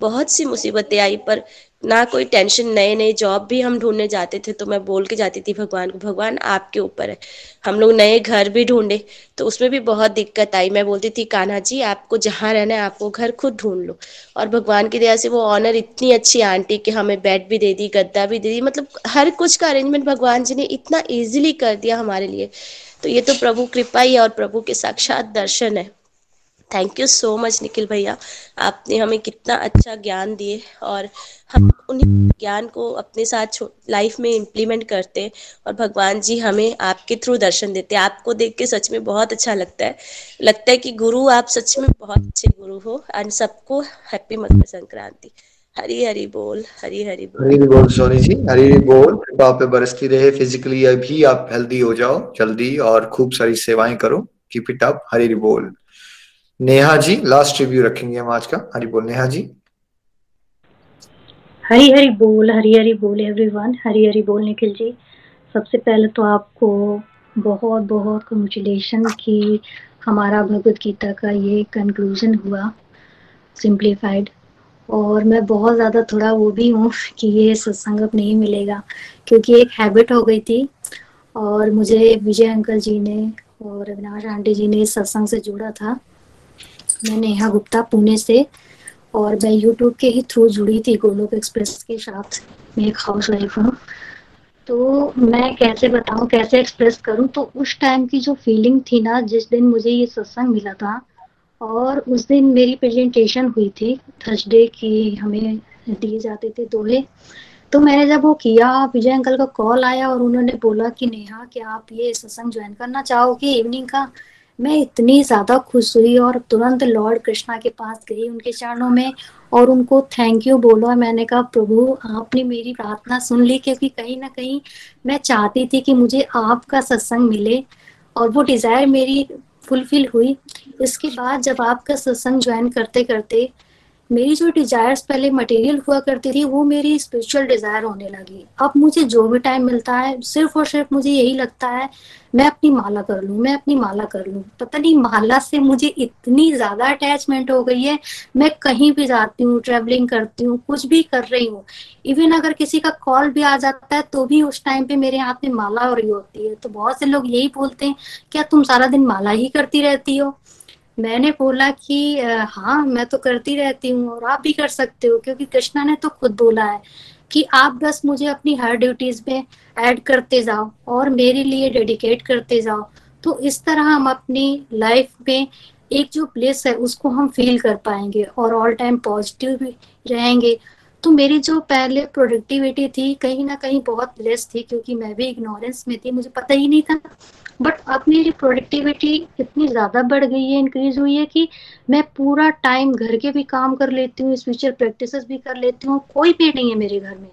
बहुत सी मुसीबतें आई, पर ना कोई टेंशन नए नए जॉब भी हम ढूँढने जाते थे तो मैं बोल के जाती थी, भगवान को भगवान आपके ऊपर है। हम लोग नए घर भी ढूंढे तो उसमें भी बहुत दिक्कत आई। मैं बोलती थी, कान्हा जी, आपको जहाँ रहना है, आप वो घर खुद ढूंढ लो। और भगवान की दया से वो ऑनर इतनी अच्छी आंटी कि हमें बेड भी दे दी, गद्दा भी दे दी। मतलब हर कुछ का अरेंजमेंट भगवान जी ने इतना ईजिली कर दिया हमारे लिए। तो ये तो प्रभु कृपा ही है और प्रभु के साक्षात दर्शन है। Thank you so much Nikhil भैया। आपने हमें कितना अच्छा ज्ञान दिए और हम उन्हीं ज्ञान को अपने साथ लाइफ में इम्प्लीमेंट करते और भगवान जी हमें आपके थ्रू दर्शन देते। आपको देख के सच में बहुत अच्छा लगता है। लगता है कि गुरु आप सच में बहुत अच्छे गुरु हो एंड सबको हैप्पी मकर संक्रांति। हरी हरी बोल, हरी हरी बोल। हरी बोल सोनी जी, हरी हरी बोल। कृपा पे बरसती रहे। फिजिकली अभी आप हेल्दी हो जाओ, जल्दी और खूब सारी सेवाएँ करो। कीप इट अप हरी बोल। नेहा जी लास्ट रिव्यू रखेंगे हम आज का। हरी बोल, नेहा जी। हरी हरी बोल, हरी हरी बोल एवरीवन हरी हरी बोल निखिल जी। सबसे पहले तो आपको बहुत बहुत कंग्रेचुलेशन कि हमारा भगवत गीता का ये कंक्लूजन हुआ सिंप्लीफाइड और मैं बहुत ज़्यादा थोड़ा वो भी हूँ कि ये सत्संग अब नहीं मिलेगा, क्योंकि एक हैबिट हो गई थी। और मुझे विजय अंकल जी ने और अविनाश आंटी जी ने सत्संग से जुड़ा था। मैं नेहा गुप्ता पुणे से और मैं यूट्यूब के ही थ्रू जुड़ी थी गोलोक एक्सप्रेस के साथ मैं एक हाउस वाइफ हूँ तो मैं कैसे बताऊँ, कैसे एक्सप्रेस करूँ? तो उस टाइम की जो फीलिंग थी ना, जिस दिन मुझे ये सत्संग मिला था और उस दिन मेरी प्रेजेंटेशन हुई थी थर्सडे की हमें दिए जाते थे दोहे। तो मैंने जब वो किया, विजय अंकल का कॉल आया और उन्होंने बोला कि नेहा, क्या आप ये सत्संग ज्वाइन करना चाहोगे इवनिंग का? मैं इतनी ज़्यादा खुश हुई और तुरंत लॉर्ड कृष्णा के पास गई उनके चरणों में और उनको थैंक यू बोला। मैंने कहा, प्रभु, आपने मेरी प्रार्थना सुन ली क्योंकि कहीं ना कहीं मैं चाहती थी कि मुझे आपका सत्संग मिले और वो डिज़ायर मेरी फुलफिल हुई। इसके बाद जब आपका सत्संग ज्वाइन करते करते मेरी जो डिजायर्स पहले मटेरियल हुआ करती थी, वो मेरी स्पिरिचुअल डिज़ायर होने लगी। अब मुझे जो भी टाइम मिलता है, सिर्फ़ और सिर्फ़ मुझे यही लगता है, मैं अपनी माला कर लूँ, मैं अपनी माला कर लूँ। पता नहीं, माला से मुझे इतनी ज़्यादा अटैचमेंट हो गई है, मैं कहीं भी जाती हूँ ट्रेवलिंग करती हूँ, कुछ भी कर रही हूँ इवन अगर किसी का कॉल भी आ जाता है तो भी उस टाइम पे मेरे हाथ में माला हो रही होती है। तो बहुत से लोग यही बोलते हैं, क्या तुम सारा दिन माला ही करती रहती हो? मैंने बोला कि हाँ मैं तो करती रहती हूँ और आप भी कर सकते हो, क्योंकि कृष्णा ने तो खुद बोला है कि आप बस मुझे अपनी हर ड्यूटीज़ में ऐड करते जाओ और मेरे लिए डेडिकेट करते जाओ। तो इस तरह हम अपनी लाइफ में एक जो प्लेस है, उसको हम फील कर पाएँगे और ऑल टाइम पॉजिटिव भी रहेंगे। तो मेरी जो पहले प्रोडक्टिविटी थी कहीं ना कहीं बहुत लेस थी क्योंकि मैं भी इग्नोरेंस में थी, मुझे पता ही नहीं था। बट अब मेरी प्रोडक्टिविटी इतनी ज़्यादा बढ़ गई है इंक्रीज हुई है कि मैं पूरा टाइम घर के भी काम कर लेती हूँ स्पिरिचुअल प्रैक्टिस भी कर लेती हूँ, कोई भी नहीं है मेरे घर में।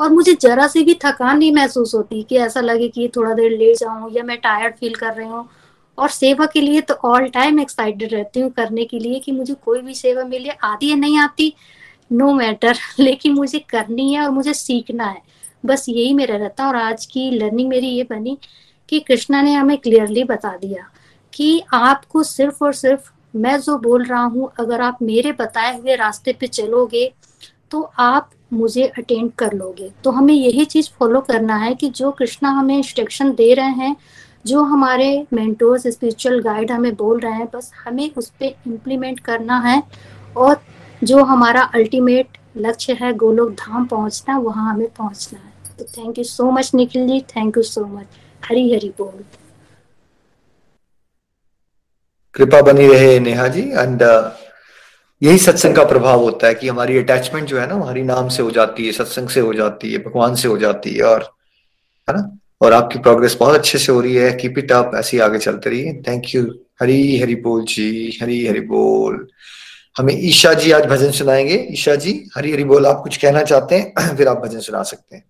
और मुझे जरा सी भी थकान नहीं महसूस होती कि ऐसा लगे कि थोड़ा देर ले जाऊँ या मैं टायर्ड फील कर रही हूँ। और सेवा के लिए तो ऑल टाइम एक्साइटेड रहती हूँ करने के लिए कि मुझे कोई भी सेवा मिले, आती है नहीं आती। नो no मैटर लेकिन मुझे करनी है और मुझे सीखना है। बस यही मेरा रहता और आज की लर्निंग मेरी ये बनी कि कृष्णा ने हमें क्लियरली बता दिया कि आपको सिर्फ़ और सिर्फ़ मैं जो बोल रहा हूँ, अगर आप मेरे बताए हुए रास्ते पे चलोगे तो आप मुझे अटेंड कर लोगे। तो हमें यही चीज़ फॉलो करना है कि जो कृष्णा हमें इंस्ट्रक्शन दे रहे हैं, जो हमारे मेंटोर्स स्पिरिचुअल गाइड हमें बोल रहे हैं, बस हमें उस पर इम्प्लीमेंट करना है और जो हमारा अल्टीमेट लक्ष्य है गोलोक धाम पहुँचना वहाँ हमें पहुँचना है। तो thank you so much Nikhil ji thank you so much Hari Hari बोल। कृपा बनी रहे नेहा जी एंड uh, यही सत्संग का प्रभाव होता है कि हमारी अटैचमेंट जो है ना हरी नाम से हो जाती है सत्संग से हो जाती है भगवान से हो जाती है और है ना? और आपकी प्रोग्रेस बहुत अच्छे से हो रही है। कीप इट अप ऐसी आगे चलते रहिए। थैंक यू हरी हरी बोल जी हरी हरी बोल। हमें ईशा जी आज भजन सुनाएँगे। ईशा जी, हरी हरी बोल, आप कुछ कहना चाहते हैं, फिर आप भजन सुना सकते हैं।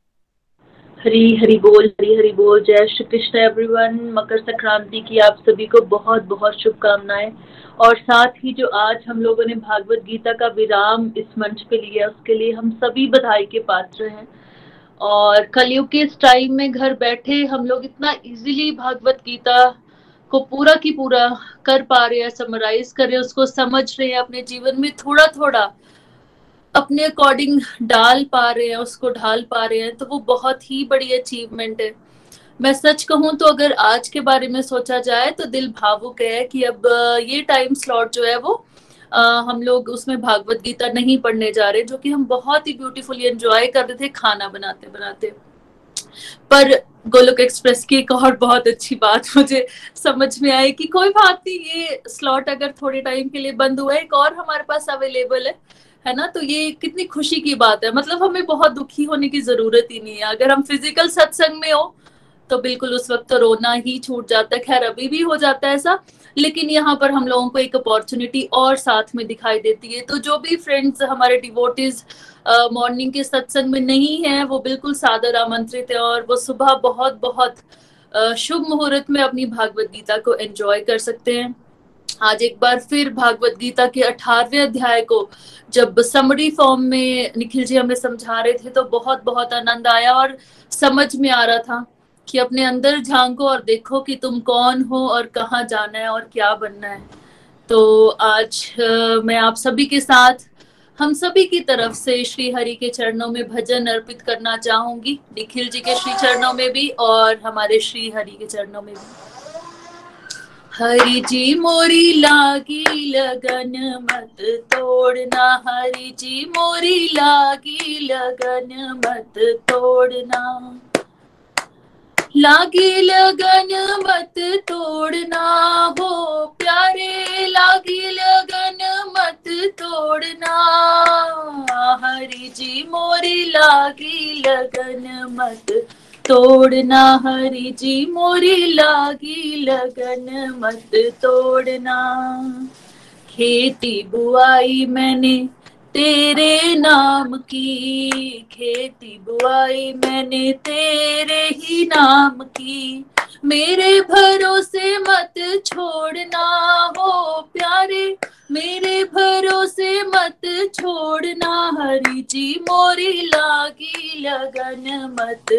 हरी हरी बोल, हरी हरी बोल, जय श्री कृष्ण एवरीवन मकर संक्रांति की आप सभी को बहुत बहुत शुभकामनाएँ। और साथ ही जो आज हम लोगों ने भागवत गीता का विराम इस मंच पे लिया, उसके लिए हम सभी बधाई के पात्र हैं। और कलयुग के इस टाइम में घर बैठे हम लोग इतना इजीली भागवत गीता को पूरा की पूरा कर पा रहे हैं समराइज कर रहे हैं उसको समझ रहे हैं अपने जीवन में थोड़ा थोड़ा अपने अकॉर्डिंग डाल पा रहे हैं उसको ढाल पा रहे हैं तो वो बहुत ही बड़ी अचीवमेंट है। मैं सच कहूँ तो अगर आज के बारे में सोचा जाए तो दिल भावुक है कि अब ये टाइम स्लॉट जो है वो आ, हम लोग उसमें भागवत गीता नहीं पढ़ने जा रहे जो कि हम बहुत ही ब्यूटीफुली एंजॉय कर रहे थे खाना बनाते बनाते पर गोलोक एक्सप्रेस की एक और बहुत अच्छी बात मुझे समझ में आई कि कोई बात नहीं, ये स्लॉट अगर थोड़े टाइम के लिए बंद हुआ है, एक और हमारे पास अवेलेबल है है ना? तो ये कितनी खुशी की बात है। मतलब हमें बहुत दुखी होने की ज़रूरत ही नहीं है। अगर हम फ़िज़िकल सत्संग में हो तो बिल्कुल उस वक्त तो रोना ही छूट जाता है। खैर, अभी भी हो जाता है ऐसा। लेकिन यहाँ पर हम लोगों को एक अपॉर्चुनिटी और साथ में दिखाई देती है। तो जो भी फ्रेंड्स हमारे डिवोटिस मॉर्निंग के सत्संग में नहीं है, वो बिल्कुल सादर आमंत्रित है और वो सुबह बहुत बहुत शुभ मुहूर्त में अपनी भागवत गीता को एंजॉय कर सकते हैं। आज एक बार फिर भागवत गीता के अठारवे अध्याय को जब समरी फॉर्म में निखिल जी हमें समझा रहे थे तो बहुत बहुत आनंद आया और समझ में आ रहा था। कि अपने अंदर झांको और देखो कि तुम कौन हो और कहाँ जाना है और क्या बनना है। तो आज मैं आप सभी के साथ, हम सभी की तरफ़ से श्री हरि के चरणों में भजन अर्पित करना चाहूँगी। निखिल जी के श्री चरणों में भी और हमारे श्री हरि के चरणों में भी। हरि जी मोरी लागी लगन मत तोड़ना। हरि जी मोरी लागी लगन मत तोड़ना। लागी लगन मत तोड़ना हो प्यारे, लागी लगन मत तोड़ना। हरि जी मोरी, लागी लगन मत तोड़ना। हरि जी मोरी, लागी लगन मत तोड़ना। खेती बुआई मैंने तेरे नाम की खेती बुआई मैंने तेरे ही नाम की। मेरे भरोसे मत छोड़ना हो प्यारे। मेरे भरोसे मत छोड़ना, हरी जी मोरी लागी लगन मत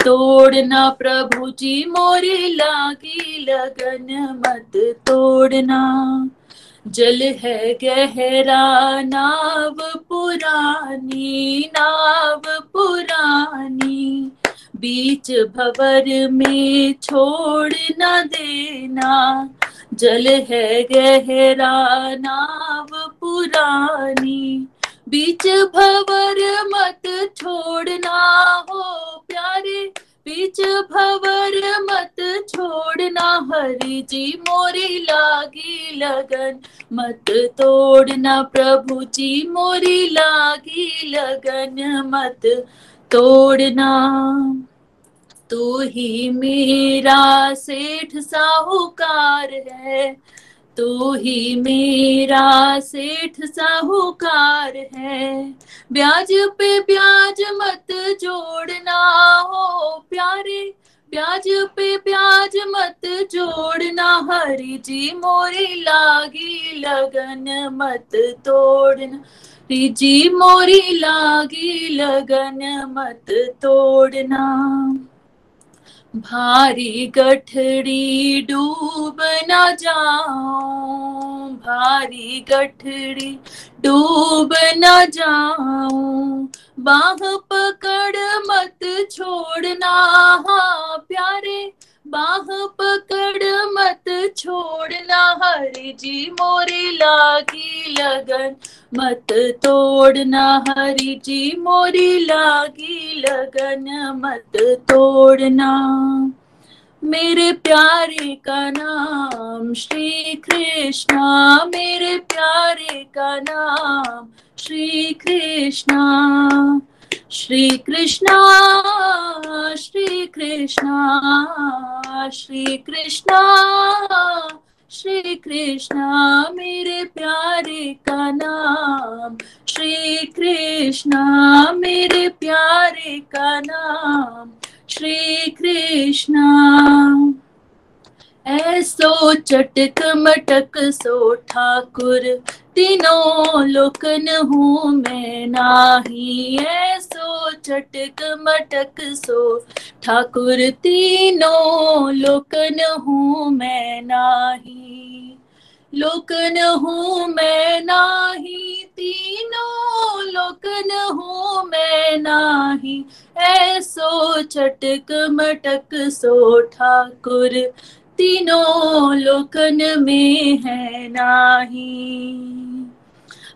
तोड़ना। प्रभु जी मोरी लागी लगन मत तोड़ना। जल है गहरा नाव पुरानी नाव पुरानी। बीच भवर में छोड़ न देना। जल है गहरा नाव पुरानी। बीच भवर मत छोड़ना हो प्यारे। बीच भवर मत छोड़ना हरि जी, मोरी लागी लगन। मत तोड़ना प्रभु जी, मोरी लागी लगन। मत तोड़ना, तू ही मेरा सेठ साहूकार है। तू ही मेरा सेठ साहूकार है। ब्याज पे ब्याज मत जोड़ना हो प्यारे। ब्याज पे ब्याज मत जोड़ना, हरी जी मोरी लागी लगन मत तोड़ना। हरि जी मोरी लागी लगन मत तोड़ना। भारी गठड़ी डूब न जाऊँ भारी गठड़ी डूब न जाऊँ। बाह पकड़ मत छोड़ना हाँ प्यारे बाह पकड़ मत छोड़ना, हरि जी मोरी लागी लगन मत तोड़ना, हरि जी मोरी लागी लगन मत तोड़ना। मेरे प्यारे का नाम श्री कृष्णा, मेरे प्यारे का नाम श्री कृष्णा। श्री कृष्णा श्री कृष्णा श्री कृष्णा श्री कृष्णा मेरे प्यारे का नाम। श्री कृष्णा मेरे प्यारे का नाम। श्री कृष्णा ऐसो चटक मटक सो ठाकुर तीनों लोकन हूँ मैं नाही, ऐसो चटक मटक सो। ठाकुर तीनों लोकन हूँ मैं नाही, लोकन हूँ मैं नाही तीनों लोकन हूँ मैं नाही, ऐसो चटक मटक सो। ठाकुर तीनों लोकन में है नाही।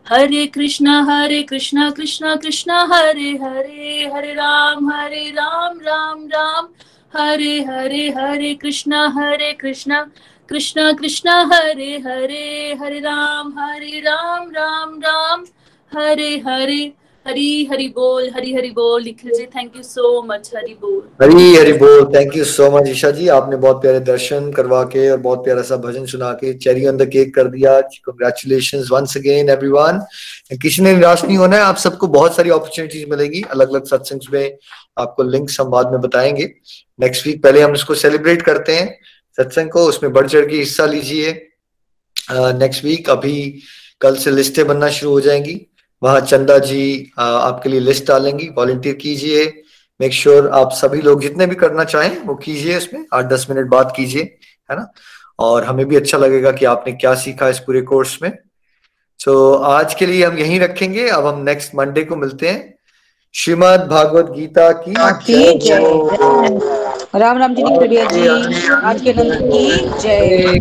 हरे कृष्णा हरे कृष्णा कृष्णा कृष्णा, हरे हरे हरे राम हरे राम राम राम। हरे हरे हरे कृष्णा हरे कृष्णा कृष्णा कृष्णा, हरे हरे हरे राम हरे राम राम राम। हरे हरे हरी, हरि बोल, हरी, हरि बोल, Nikhil ji thank you so much Hari बोल। हरी हरी बोल thank you so much Isha ji, आपने बहुत प्यारे दर्शन करवा के और बहुत प्यारा सा भजन सुना के चेरी ऑन द केक कर दिया कंग्रेचुलेशन वंस अगेन एवरीवन किसी ने निराश नहीं होना है, आप सबको बहुत सारी अपॉर्चुनिटीज़ मिलेगी अलग अलग सत्संग में आपको लिंक्स हम बाद में बताएँगे। नेक्स्ट वीक पहले हम इसको सेलिब्रेट करते हैं, सत्संग को, उसमें बढ़ चढ़ के हिस्सा लीजिए। नेक्स्ट वीक अभी कल से लिस्टें बनना शुरू हो जाएँगी। वहाँ चंदा जी आपके लिए लिस्ट डालेंगी। वॉलेंटियर कीजिए। मेक श्योर sure आप सभी लोग जितने भी करना चाहें वो कीजिए उसमें। आठ दस मिनट बाद कीजिए है ना? और हमें भी अच्छा लगेगा कि आपने क्या सीखा इस पूरे कोर्स में। तो so, आज के लिए हम यहीं रखेंगे। अब हम नेक्स्ट मंडे को मिलते हैं। श्रीमद भागवत गीता की राम राम जी बढ़िया जी। आज के नंद की जय।